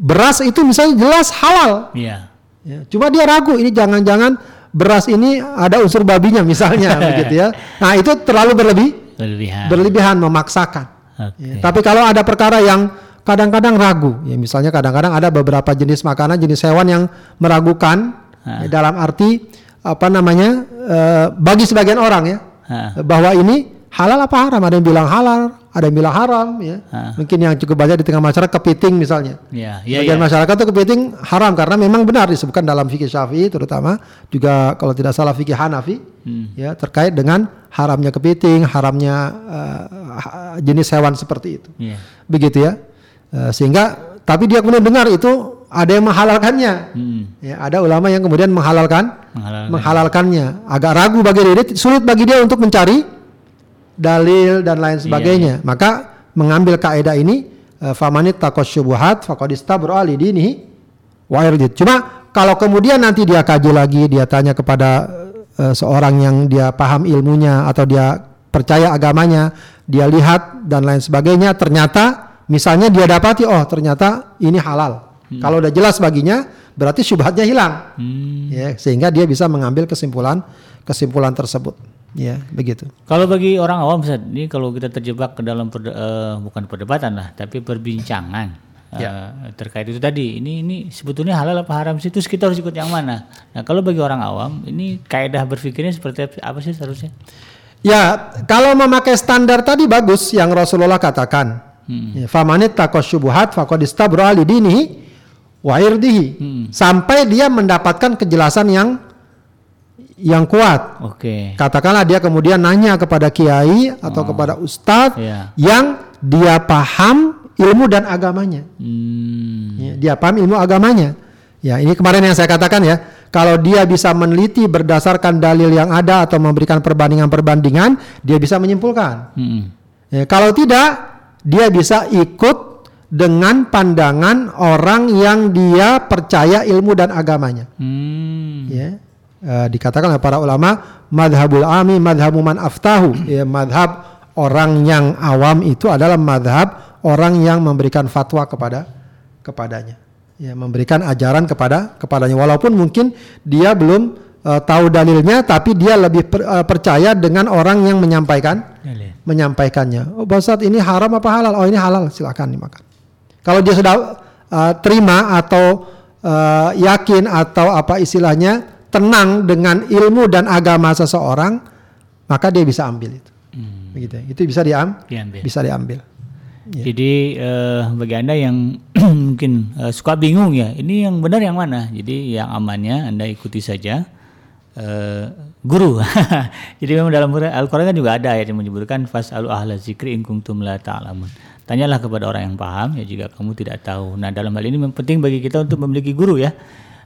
Speaker 2: beras itu misalnya jelas halal. Iya. Ya, cuma dia ragu ini jangan-jangan beras ini ada unsur babinya misalnya begitu ya. Nah, itu terlalu berlebih berlebihan, berlebihan memaksakan. Okay. Ya, tapi kalau ada perkara yang kadang-kadang ragu, ya misalnya kadang-kadang ada beberapa jenis makanan, jenis hewan yang meragukan ya, dalam arti apa namanya eh, bagi sebagian orang ya
Speaker 1: Ha.
Speaker 2: bahwa ini halal apa haram ada yang bilang halal ada yang bilang haram ya
Speaker 1: Ha.
Speaker 2: mungkin yang cukup banyak di tengah masyarakat kepiting misalnya
Speaker 1: Ya, ya,
Speaker 2: Sebagian
Speaker 1: ya.
Speaker 2: masyarakat itu kepiting haram karena memang benar disebutkan dalam fikih Syafi'i terutama juga kalau tidak salah fikih Hanafi
Speaker 1: Hmm.
Speaker 2: ya terkait dengan haramnya kepiting, haramnya ha- jenis hewan seperti itu.
Speaker 1: Ya.
Speaker 2: Begitu ya. Eh, sehingga tapi dia kemudian dengar itu ada yang menghalalkannya.
Speaker 1: Hmm.
Speaker 2: Ya, ada ulama yang kemudian menghalalkan
Speaker 1: Menghalalkan.
Speaker 2: menghalalkannya. Agak ragu bagi dia, sulit bagi dia untuk mencari dalil dan lain sebagainya. Maka mengambil kaidah ini eh, famanit takos syubuhat faqad istabra li dinihi wa irdih. Cuma kalau kemudian nanti dia kaji lagi, dia tanya kepada eh, seorang yang dia paham ilmunya atau dia percaya agamanya, dia lihat dan lain sebagainya, ternyata misalnya dia dapati oh ternyata ini halal. Kalau udah jelas baginya, berarti syubhatnya hilang
Speaker 1: Hmm.
Speaker 2: ya sehingga dia bisa mengambil kesimpulan kesimpulan tersebut ya begitu
Speaker 1: Kalau bagi orang awam Ustaz, ini kalau kita terjebak ke dalam perde- eh, bukan perdebatan lah, tapi perbincangan eh, terkait itu tadi. Ini ini sebetulnya halal apa haram sih? Terus kita harus ikut yang mana? Nah, kalau bagi orang awam, ini kaedah berpikirnya seperti apa sih seharusnya?
Speaker 2: ya kalau memakai standar tadi bagus yang Rasulullah katakan ya, famanit takos syubuhat dinihi wa irdihi sampai dia mendapatkan kejelasan yang yang kuat
Speaker 1: Oke.
Speaker 2: katakanlah dia kemudian nanya kepada kiai atau kepada ustadz
Speaker 1: Iya.
Speaker 2: yang dia paham ilmu dan agamanya
Speaker 1: Hmm.
Speaker 2: Ya, dia paham ilmu agamanya. Ya, ini kemarin yang saya katakan ya, kalau dia bisa meneliti berdasarkan dalil yang ada atau memberikan perbandingan-perbandingan, dia bisa menyimpulkan.
Speaker 1: Hmm.
Speaker 2: Ya, kalau tidak, dia bisa ikut dengan pandangan orang yang dia percaya ilmu dan agamanya.
Speaker 1: Hmm.
Speaker 2: Ya. Eh, dikatakan oleh para ulama, madhabul ami madhabu man aftahu. Ya, madhab orang yang awam itu adalah madhab orang yang memberikan fatwa kepada kepadanya. Ya, memberikan ajaran kepada kepadanya. Walaupun mungkin dia belum eh, tahu dalilnya, tapi dia lebih per- eh, percaya dengan orang yang menyampaikan
Speaker 1: Ya, lihat.
Speaker 2: menyampaikannya. Oh, Pak Ustadz, ini haram apa halal? Oh, ini halal, silakan dimakan. Kalau dia sudah uh, terima atau uh, yakin atau apa istilahnya tenang dengan ilmu dan agama seseorang, maka dia bisa ambil itu. Begitu. ya. Itu bisa diam,
Speaker 1: Diambil.
Speaker 2: bisa diambil.
Speaker 1: Jadi eh, bagi anda yang mungkin eh, suka bingung ya, ini yang benar yang mana? Jadi yang amannya anda ikuti saja eh, guru. Jadi memang dalam Al-Quran kan juga ada ayat yang menyebutkan fasalu ahla zikri in kuntum la ta'lamun. Tanyalah kepada orang yang paham ya jika kamu tidak tahu. Nah dalam hal ini penting bagi kita untuk memiliki guru ya.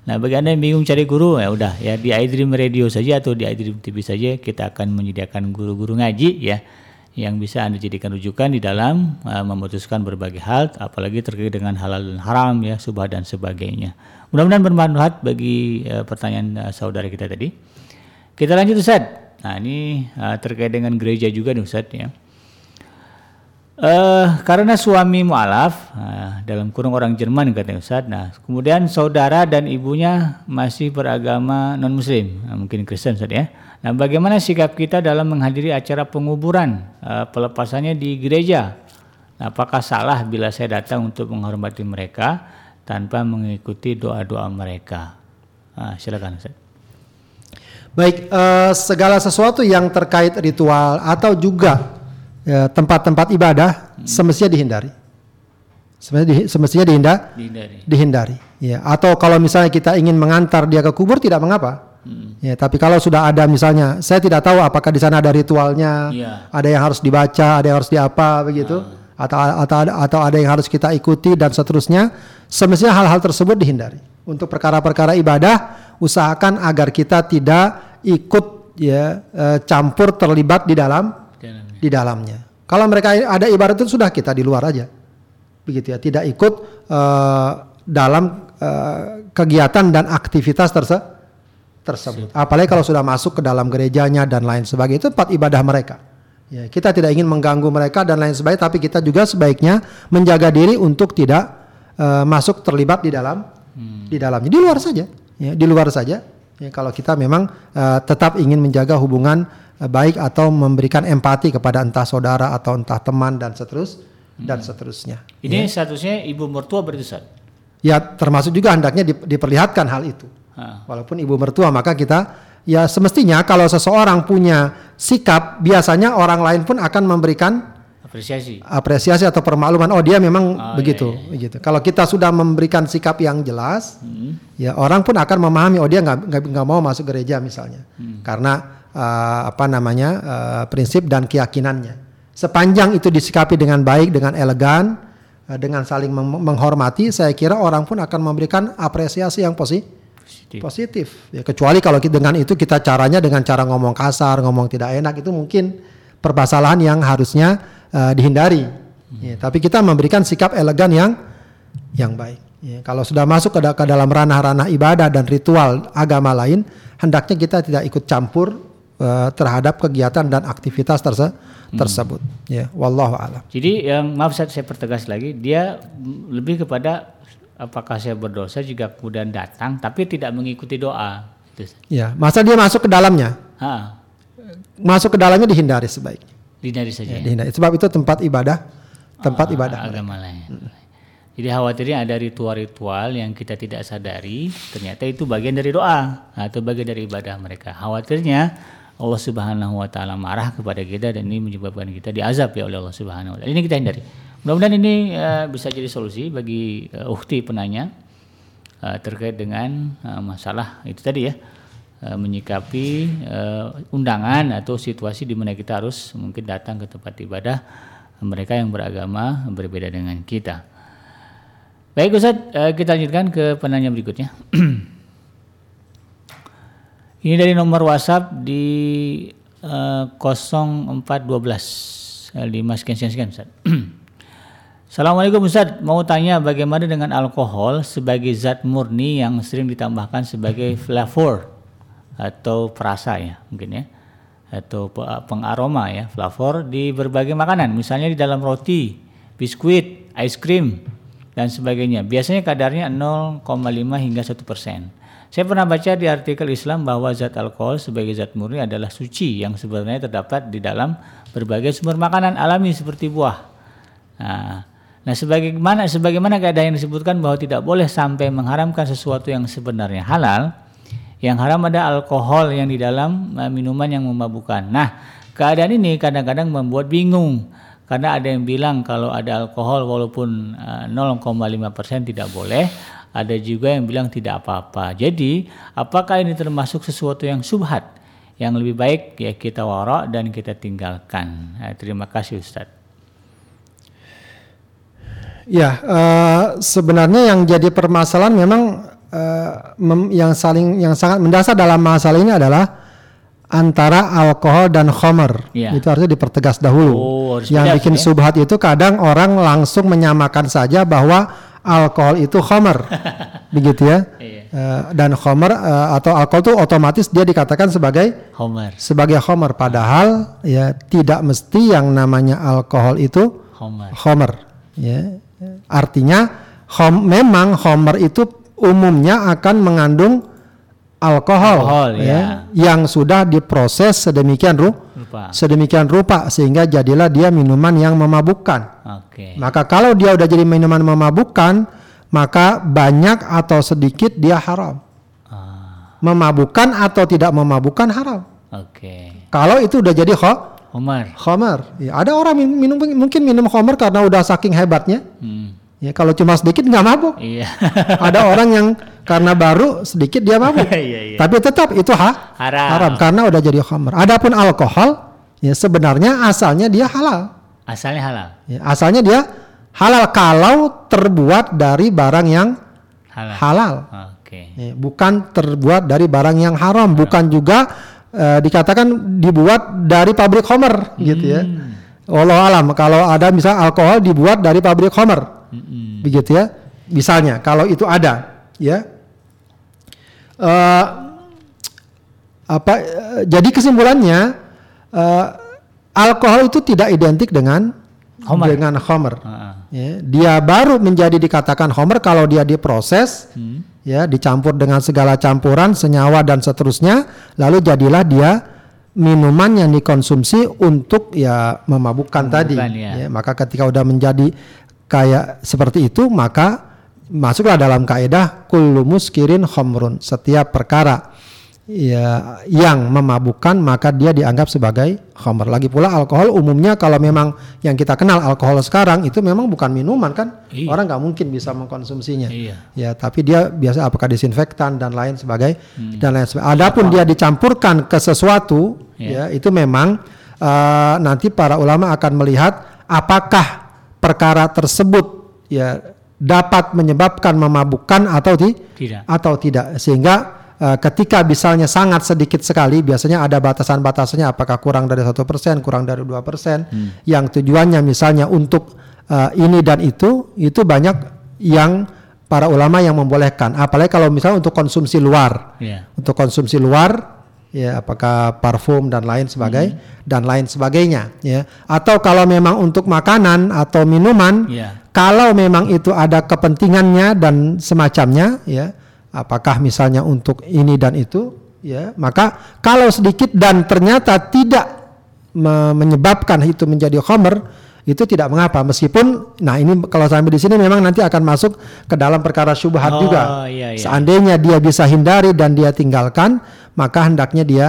Speaker 1: Nah bagi anda yang bingung cari guru ya udah ya di iDream Radio saja atau di iDream TV saja kita akan menyediakan guru-guru ngaji ya yang bisa Anda jadikan rujukan di dalam uh, memutuskan berbagai hal apalagi terkait dengan halal dan haram ya subah dan sebagainya. Mudah-mudahan bermanfaat bagi uh, pertanyaan uh, saudara kita tadi. Kita lanjut Ustaz. Nah, ini uh, terkait dengan gereja juga nih Ustaz ya. Eh, karena suami mualaf nah, dalam kurung orang Jerman katanya Ustaz. Nah, kemudian saudara dan ibunya masih beragama non muslim, nah, mungkin Kristen Ustaz ya. Nah, bagaimana sikap kita dalam menghadiri acara penguburan eh, pelepasannya di gereja? Nah, apakah salah bila saya datang untuk menghormati mereka tanpa mengikuti doa-doa mereka? Nah, silakan Ustaz.
Speaker 2: Baik, eh, segala sesuatu yang terkait ritual atau juga ya, tempat-tempat ibadah semestinya dihindari. Semestinya, di- semestinya dihinda-
Speaker 1: Dihindari.
Speaker 2: dihindari. Ya, atau kalau misalnya kita ingin mengantar dia ke kubur tidak mengapa. Ya, tapi kalau sudah ada misalnya, saya tidak tahu apakah di sana ada ritualnya,
Speaker 1: Iya.
Speaker 2: ada yang harus dibaca, ada yang harus diapa begitu, atau atau ada atau ada yang harus kita ikuti dan seterusnya. Semestinya hal-hal tersebut dihindari. Untuk perkara-perkara ibadah, usahakan agar kita tidak ikut ya eh, campur terlibat di Dalam- di dalamnya. Kalau mereka ada ibarat itu sudah kita di luar aja, begitu ya, tidak ikut eh, dalam eh, kegiatan dan aktivitas terse tersebut. Apalagi kalau sudah masuk ke dalam gerejanya dan lain sebagainya itu tempat ibadah mereka. Ya, kita tidak ingin mengganggu mereka dan lain sebagainya, tapi kita juga sebaiknya menjaga diri untuk tidak eh, masuk terlibat di dalam di dalamnya, di luar saja, ya, di luar saja. Ya, kalau kita memang eh, tetap ingin menjaga hubungan eh, baik atau memberikan empati kepada entah saudara atau entah teman dan seterus dan seterusnya.
Speaker 1: Ini statusnya ibu mertua berarti Ustaz.
Speaker 2: Ya termasuk juga hendaknya di- diperlihatkan hal itu.
Speaker 1: Ah.
Speaker 2: Walaupun ibu mertua maka kita ya semestinya kalau seseorang punya sikap biasanya orang lain pun akan memberikan
Speaker 1: apresiasi.
Speaker 2: Apresiasi atau permakluman. Oh dia memang
Speaker 1: Oh,
Speaker 2: begitu
Speaker 1: iya,
Speaker 2: begitu. Kalau kita sudah memberikan sikap yang jelas
Speaker 1: Hmm.
Speaker 2: ya orang pun akan memahami oh dia nggak mau masuk gereja misalnya.
Speaker 1: Hmm.
Speaker 2: karena eh, apa namanya eh, prinsip dan keyakinannya. Sepanjang itu disikapi dengan baik dengan elegan dengan saling meng- menghormati saya kira orang pun akan memberikan apresiasi yang posi-
Speaker 1: Positif.
Speaker 2: positif. Ya kecuali kalau ki- dengan itu kita caranya dengan cara ngomong kasar ngomong tidak enak itu mungkin permasalahan yang harusnya eh, dihindari. Ya, tapi kita memberikan sikap elegan yang yang baik. Ya, kalau sudah masuk ke, ke dalam ranah-ranah ibadah dan ritual agama lain hendaknya kita tidak ikut campur eh, terhadap kegiatan dan aktivitas terse- tersebut. Ya wallahu alam.
Speaker 1: Jadi yang maaf saya, saya pertegas lagi, dia lebih kepada apakah saya berdosa jika kemudian datang tapi tidak mengikuti doa.
Speaker 2: Ya masa dia masuk ke dalamnya?
Speaker 1: Ha,
Speaker 2: masuk ke dalamnya dihindari sebaiknya
Speaker 1: dihindari saja. ya.
Speaker 2: dihindari sebab itu tempat ibadah tempat
Speaker 1: Ah,
Speaker 2: ibadah
Speaker 1: agama lain. Jadi khawatirnya ada ritual-ritual yang kita tidak sadari, ternyata itu bagian dari doa atau bagian dari ibadah mereka. Khawatirnya Allah Subhanahu wa taala marah kepada kita dan ini menyebabkan kita diazab ya oleh Allah Subhanahu wa taala. Ini kita hindari. Mudah-mudahan ini eh, bisa jadi solusi bagi ukti penanya eh, terkait dengan eh, masalah itu tadi ya. Eh, menyikapi eh, undangan atau situasi di mana kita harus mungkin datang ke tempat ibadah mereka yang beragama berbeda dengan kita. Baik Ustaz, eh, kita lanjutkan ke penanya berikutnya. Ini dari nomor WhatsApp di eh, 0412 eh, di Mas sekian sekian Ustaz. Assalamualaikum Ustaz, mau tanya bagaimana dengan alkohol sebagai zat murni yang sering ditambahkan sebagai flavor atau perasa ya mungkin ya atau pe- pengaroma ya flavor di berbagai makanan misalnya di dalam roti, biskuit, es krim dan sebagainya. Biasanya kadarnya 0,5 hingga 1 persen. Saya pernah baca di artikel Islam bahwa zat alkohol sebagai zat murni adalah suci yang sebenarnya terdapat di dalam berbagai sumber makanan alami seperti buah. Nah, nah sebagaimana sebagaimana keadaan yang disebutkan bahwa tidak boleh sampai mengharamkan sesuatu yang sebenarnya halal, yang haram ada alkohol yang di dalam eh, minuman yang memabukkan. Nah, keadaan ini kadang-kadang membuat bingung karena ada yang bilang kalau ada alkohol walaupun eh, 0,5% tidak boleh, ada juga yang bilang tidak apa-apa. Jadi, apakah ini termasuk sesuatu yang subhat? Yang lebih baik ya kita warok dan kita tinggalkan. Eh, terima kasih Ustadz.
Speaker 2: Ya, eh, sebenarnya yang jadi permasalahan memang eh, mem- yang saling yang sangat mendasar dalam masalah ini adalah antara alkohol dan khamar.
Speaker 1: Iya.
Speaker 2: Itu harusnya dipertegas dahulu.
Speaker 1: Oh, harus
Speaker 2: yang bikin
Speaker 1: ya.
Speaker 2: subhat itu kadang orang langsung menyamakan saja bahwa alkohol itu khamar. Begitu ya.
Speaker 1: Iya.
Speaker 2: Eh, dan khamar eh, atau alkohol itu otomatis dia dikatakan sebagai
Speaker 1: Homer,
Speaker 2: sebagai khamar padahal ya tidak mesti yang namanya alkohol itu
Speaker 1: Homer.
Speaker 2: Homer ya artinya hom, memang Homer itu umumnya akan mengandung alkohol,
Speaker 1: Alkohol,
Speaker 2: ya,
Speaker 1: ya.
Speaker 2: yang sudah diproses sedemikian ru,
Speaker 1: Lupa.
Speaker 2: sedemikian rupa sehingga jadilah dia minuman yang memabukkan
Speaker 1: Oke.
Speaker 2: maka kalau dia udah jadi minuman memabukkan maka banyak atau sedikit dia haram
Speaker 1: Ah,
Speaker 2: memabukkan atau tidak memabukkan haram
Speaker 1: Oke.
Speaker 2: kalau itu udah jadi kho,
Speaker 1: Homer.
Speaker 2: Homer ya, ada orang min- minum mungkin minum Homer karena udah saking hebatnya
Speaker 1: Hmm.
Speaker 2: Ya kalau cuma sedikit nggak mabuk.
Speaker 1: Iya.
Speaker 2: Ada orang yang karena baru sedikit dia mabuk.
Speaker 1: Iya, iya.
Speaker 2: Tapi tetap itu ha
Speaker 1: Haram.
Speaker 2: karena udah jadi khamr. Adapun alkohol ya sebenarnya asalnya dia halal.
Speaker 1: Asalnya halal.
Speaker 2: Ya, asalnya dia halal kalau terbuat dari barang yang
Speaker 1: Halal.
Speaker 2: halal.
Speaker 1: Oke.
Speaker 2: Ya, bukan terbuat dari barang yang haram, bukan juga eh, dikatakan dibuat dari pabrik Homer gitu ya. Allah alam kalau ada misal alkohol dibuat dari pabrik Homer
Speaker 1: Mm-mm.
Speaker 2: begitu ya misalnya kalau itu ada ya Eh, apa eh, jadi kesimpulannya eh, alkohol itu tidak identik dengan
Speaker 1: Homer.
Speaker 2: dengan homer
Speaker 1: ah.
Speaker 2: ya, dia baru menjadi dikatakan homer kalau dia diproses
Speaker 1: Hmm.
Speaker 2: ya dicampur dengan segala campuran senyawa dan seterusnya lalu jadilah dia minuman yang dikonsumsi untuk ya memabukkan tadi
Speaker 1: ya.
Speaker 2: Ya, maka ketika udah menjadi kayak seperti itu maka masuklah dalam kaidah kullu muskirin khamrun setiap perkara ya yang memabukkan maka dia dianggap sebagai khamr. Lagi pula alkohol umumnya kalau memang yang kita kenal alkohol sekarang itu memang bukan minuman kan.
Speaker 1: Iya.
Speaker 2: Orang nggak mungkin bisa mengkonsumsinya.
Speaker 1: Iya.
Speaker 2: Ya, tapi dia biasa apakah disinfektan dan lain sebagai
Speaker 1: Hmm.
Speaker 2: dan lain sebagainya. Adapun dia dicampurkan ke sesuatu
Speaker 1: Iya.
Speaker 2: ya itu memang eh, nanti para ulama akan melihat apakah perkara tersebut ya dapat menyebabkan memabukkan atau ti-
Speaker 1: Tidak.
Speaker 2: atau tidak. Sehingga eh, ketika misalnya sangat sedikit sekali biasanya ada batasan-batasannya. Apakah kurang dari satu persen kurang dari dua persen. Yang tujuannya misalnya untuk eh, ini dan itu itu banyak yang para ulama yang membolehkan. Apalagi kalau misalnya untuk konsumsi luar.
Speaker 1: Ya.
Speaker 2: untuk konsumsi luar ya apakah parfum dan lain sebagai dan lain sebagainya ya atau kalau memang untuk makanan atau minuman
Speaker 1: Ya.
Speaker 2: kalau memang itu ada kepentingannya dan semacamnya ya apakah misalnya untuk ini dan itu ya maka kalau sedikit dan ternyata tidak me- menyebabkan itu menjadi khamr itu tidak mengapa meskipun nah ini kalau sampai di sini memang nanti akan masuk ke dalam perkara syubhat
Speaker 1: Oh,
Speaker 2: juga
Speaker 1: iya, iya.
Speaker 2: seandainya dia bisa hindari dan dia tinggalkan maka hendaknya dia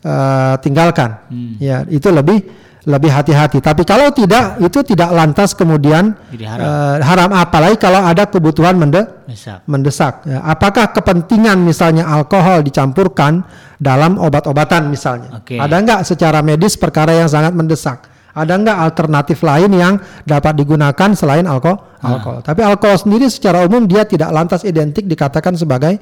Speaker 2: eh, tinggalkan ya itu lebih lebih hati-hati tapi kalau tidak itu tidak lantas kemudian
Speaker 1: haram.
Speaker 2: eh, haram apalagi kalau ada kebutuhan mende
Speaker 1: Mesak.
Speaker 2: mendesak ya. apakah kepentingan misalnya alkohol dicampurkan dalam obat-obatan misalnya
Speaker 1: Oke.
Speaker 2: ada nggak secara medis perkara yang sangat mendesak ada nggak alternatif lain yang dapat digunakan selain alko-
Speaker 1: Ah.
Speaker 2: alkohol tapi alkohol sendiri secara umum dia tidak lantas identik dikatakan sebagai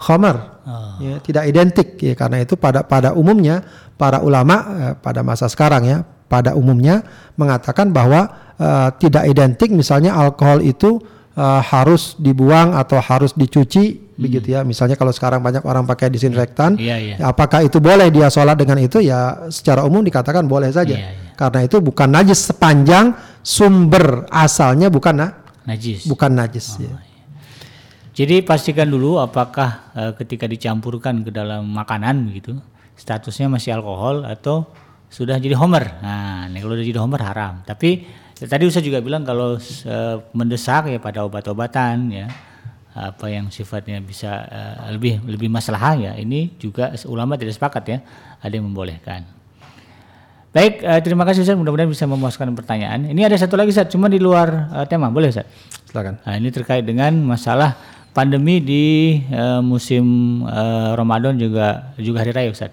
Speaker 2: khamar
Speaker 1: Oh.
Speaker 2: ya, tidak identik ya karena itu pada pada umumnya para ulama eh, pada masa sekarang ya pada umumnya mengatakan bahwa eh, tidak identik misalnya alkohol itu eh, harus dibuang atau harus dicuci begitu ya misalnya kalau sekarang banyak orang pakai disinfektan
Speaker 1: Iya, iya.
Speaker 2: ya, apakah itu boleh dia sholat dengan itu ya secara umum dikatakan boleh saja
Speaker 1: Iya, iya.
Speaker 2: karena itu bukan najis sepanjang sumber asalnya bukan na-
Speaker 1: Najis.
Speaker 2: bukan najis
Speaker 1: Oh,
Speaker 2: ya.
Speaker 1: Jadi pastikan dulu apakah eh, ketika dicampurkan ke dalam makanan gitu statusnya masih alkohol atau sudah jadi homer. Nah, ini kalau sudah jadi homer haram. Tapi ya, tadi Ustaz juga bilang kalau eh, mendesak ya pada obat-obatan ya apa yang sifatnya bisa eh, lebih lebih masalah ya ini juga ulama tidak sepakat ya ada yang membolehkan. Baik, eh, terima kasih Ustaz mudah-mudahan bisa memuaskan pertanyaan. Ini ada satu lagi Ustaz, cuma di luar eh, tema, boleh Ustaz?
Speaker 2: silakan
Speaker 1: Nah, ini terkait dengan masalah pandemi di eh, musim eh, Ramadan juga juga hari raya Ustaz.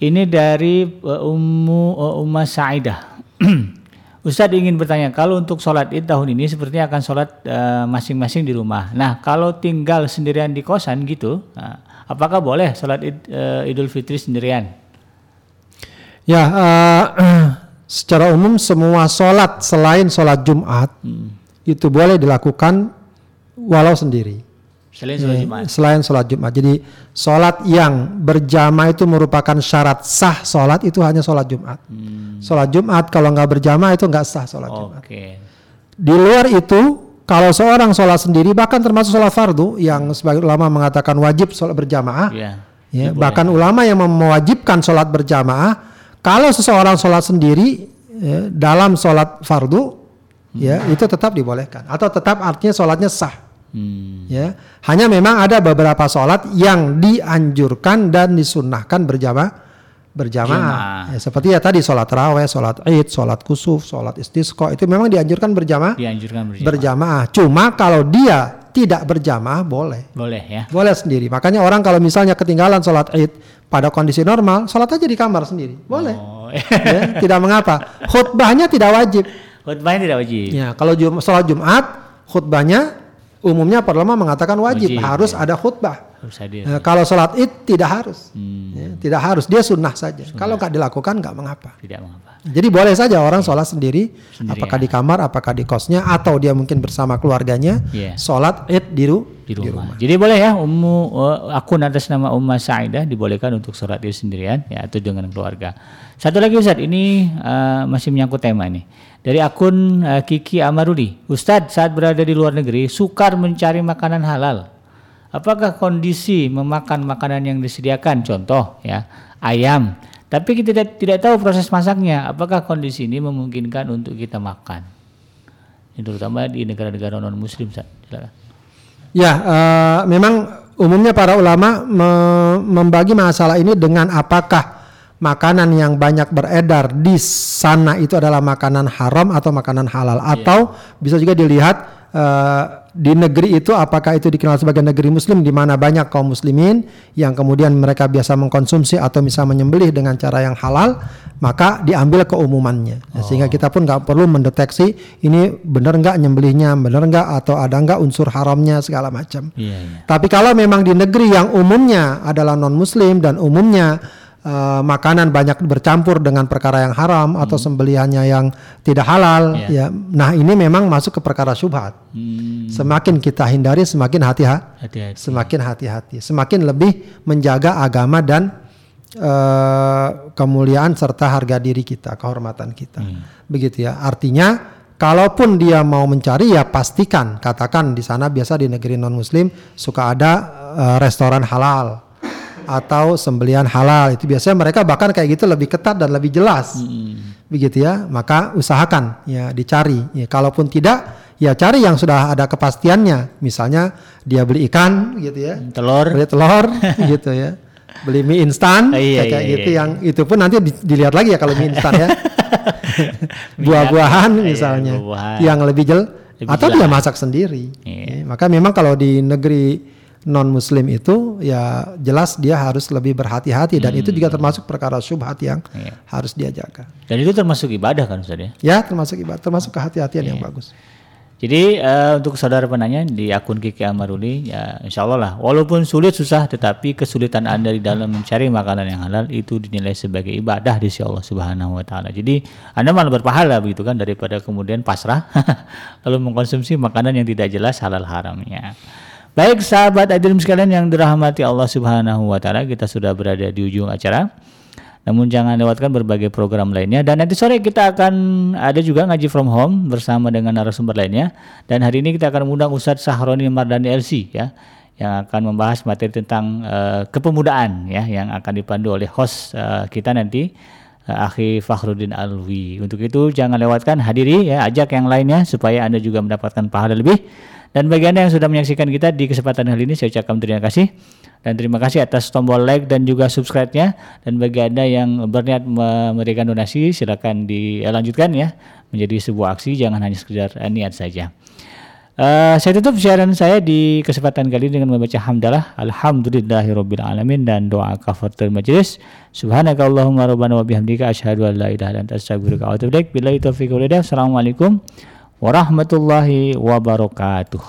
Speaker 1: Ini dari eh, Ummu eh, Umma Saidah. Ustadz ingin bertanya, kalau untuk sholat id tahun ini sepertinya akan sholat masing-masing di rumah. Nah, kalau tinggal sendirian di kosan gitu, nah, apakah boleh sholat id, eh, Idul Fitri sendirian?
Speaker 2: Ya, eh, secara umum semua sholat selain sholat Jumat itu boleh dilakukan walau sendiri.
Speaker 1: Selain sholat Jumat.
Speaker 2: Selain sholat Jumat. Jadi sholat yang berjamaah itu merupakan syarat sah sholat itu hanya sholat Jumat. Sholat Jumat kalau nggak berjamaah itu nggak sah sholat Jumat.
Speaker 1: Oke.
Speaker 2: Di luar itu kalau seorang sholat sendiri bahkan termasuk sholat fardu yang sebagai ulama mengatakan wajib sholat berjamaah.
Speaker 1: Iya.
Speaker 2: Ya, bahkan ulama yang mewajibkan sholat berjamaah, kalau seseorang sholat sendiri ya, dalam sholat fardu, ya itu tetap dibolehkan atau tetap artinya sholatnya sah.
Speaker 1: Hmm.
Speaker 2: Ya, hanya memang ada beberapa sholat yang dianjurkan dan disunnahkan berjamaah berjamaah.
Speaker 1: Jamaah.
Speaker 2: Ya, seperti ya tadi sholat raweh, sholat id, sholat kusuf, sholat istisqa itu memang dianjurkan berjamaah
Speaker 1: Dianjurkan berjamaah.
Speaker 2: berjamaah. Cuma kalau dia tidak berjamaah boleh.
Speaker 1: Boleh ya.
Speaker 2: Boleh sendiri. Makanya orang kalau misalnya ketinggalan sholat id pada kondisi normal, sholat aja di kamar sendiri. Boleh.
Speaker 1: Oh,
Speaker 2: Ya, tidak mengapa. Khutbahnya tidak wajib.
Speaker 1: khutbahnya tidak wajib.
Speaker 2: Ya, kalau jum sholat Jumat, khutbahnya umumnya ulama mengatakan wajib,
Speaker 1: Wajib,
Speaker 2: harus ada khutbah.
Speaker 1: Harus hadir.
Speaker 2: Nah, kalau sholat id tidak harus.
Speaker 1: Hmm,
Speaker 2: Ya, tidak harus, dia sunnah saja. Kalau nggak dilakukan nggak mengapa.
Speaker 1: tidak mengapa.
Speaker 2: Jadi boleh saja orang sholat sendiri,
Speaker 1: Sendiri,
Speaker 2: apakah
Speaker 1: ya.
Speaker 2: di kamar, apakah di kosnya, atau dia mungkin bersama keluarganya,
Speaker 1: Iya.
Speaker 2: sholat id di, ru-
Speaker 1: Di rumah. Jadi boleh ya ummu eh, akun atas nama Umma Saidah dibolehkan untuk sholat id sendirian ya atau dengan keluarga. Satu lagi Ustadz, ini eh, masih menyangkut tema ini. Dari akun eh, Kiki Amarudi. Ustadz saat berada di luar negeri sukar mencari makanan halal. Apakah kondisi memakan makanan yang disediakan contoh ya ayam tapi kita tidak tidak tahu proses masaknya apakah kondisi ini memungkinkan untuk kita makan ini terutama di negara-negara non muslim Ustaz. Silakan.
Speaker 2: Ya, eh, memang umumnya para ulama me- membagi masalah ini dengan apakah makanan yang banyak beredar di sana itu adalah makanan haram atau makanan halal. Atau bisa juga dilihat eh, di negeri itu apakah itu dikenal sebagai negeri muslim? Di mana banyak kaum muslimin yang kemudian mereka biasa mengkonsumsi atau bisa menyembelih dengan cara yang halal maka diambil keumumannya. Ya, sehingga kita pun nggak perlu mendeteksi ini benar nggak nyembelihnya benar nggak atau ada nggak unsur haramnya segala macam.
Speaker 1: Iya, iya.
Speaker 2: tapi kalau memang di negeri yang umumnya adalah non muslim dan umumnya eh, makanan banyak bercampur dengan perkara yang haram atau sembelihannya yang tidak halal ya. Nah, ini memang masuk ke perkara syubhat.
Speaker 1: Hmm,
Speaker 2: Semakin kita hindari semakin hati-hati, semakin hati-hati, semakin lebih menjaga agama dan eh, kemuliaan serta harga diri kita, kehormatan kita. Begitu ya. Artinya kalaupun dia mau mencari ya pastikan katakan di sana biasa di negeri non muslim suka ada eh, restoran halal atau sembelian halal itu biasanya mereka bahkan kayak gitu lebih ketat dan lebih jelas begitu ya maka usahakan ya dicari ya kalaupun tidak ya cari yang sudah ada kepastiannya misalnya dia beli ikan gitu ya
Speaker 1: Telur.
Speaker 2: beli telur gitu ya beli mie instan
Speaker 1: Oh, iya,
Speaker 2: kayak
Speaker 1: iya,
Speaker 2: gitu
Speaker 1: iya.
Speaker 2: yang itu pun nanti di- dilihat lagi ya kalau mie instan ya buah-buahan
Speaker 1: Iya,
Speaker 2: misalnya
Speaker 1: buah-buahan.
Speaker 2: yang lebih jel
Speaker 1: Lebih
Speaker 2: atau
Speaker 1: jelas.
Speaker 2: dia masak sendiri
Speaker 1: Iya.
Speaker 2: Ya, maka memang kalau di negeri non muslim itu ya jelas dia harus lebih berhati-hati dan itu juga termasuk perkara syubhat yang
Speaker 1: Hmm. Iya.
Speaker 2: harus dia jaga
Speaker 1: Dan itu termasuk ibadah kan Ustaz ya?
Speaker 2: ya termasuk ibadah termasuk kehati-hatian yang
Speaker 1: Iya.
Speaker 2: bagus
Speaker 1: Jadi eh, untuk saudara penanya di akun Kiki Amaruli ya insya Allah lah walaupun sulit susah tetapi kesulitan anda di dalam mencari makanan yang halal itu dinilai sebagai ibadah di sisi Allah Subhanahu Wa Taala. Jadi anda malah berpahala begitu kan daripada kemudian pasrah lalu mengkonsumsi makanan yang tidak jelas halal haramnya. Baik sahabat hadirin sekalian yang dirahmati Allah Subhanahu Wa Taala kita sudah berada di ujung acara. Namun jangan lewatkan berbagai program lainnya dan nanti sore kita akan ada juga ngaji from home bersama dengan narasumber lainnya dan hari ini kita akan mengundang Ustadz Sahroni Mardani LC ya yang akan membahas materi tentang eh, kepemudaan ya yang akan dipandu oleh host eh, kita nanti eh, Akhi Fakhruddin Alwi. Untuk itu jangan lewatkan hadiri ya ajak yang lainnya supaya Anda juga mendapatkan pahala lebih. Dan bagi Anda yang sudah menyaksikan kita di kesempatan kali ini saya ucapkan terima kasih. Dan terima kasih atas tombol like dan juga subscribe-nya. Dan bagi Anda yang berniat memberikan donasi silakan dilanjutkan ya. Menjadi sebuah aksi jangan hanya sekedar niat saja. Eh, saya tutup siaran saya di kesempatan kali ini dengan membaca hamdalah alhamdulillahirabbil alamin dan doa kafaratul majelis subhanakallahumma rabbana wa bihamdika asyhadu an la ilaha illa anta astaghfiruka wa atubu assalamualaikum warahmatullahi wabarakatuh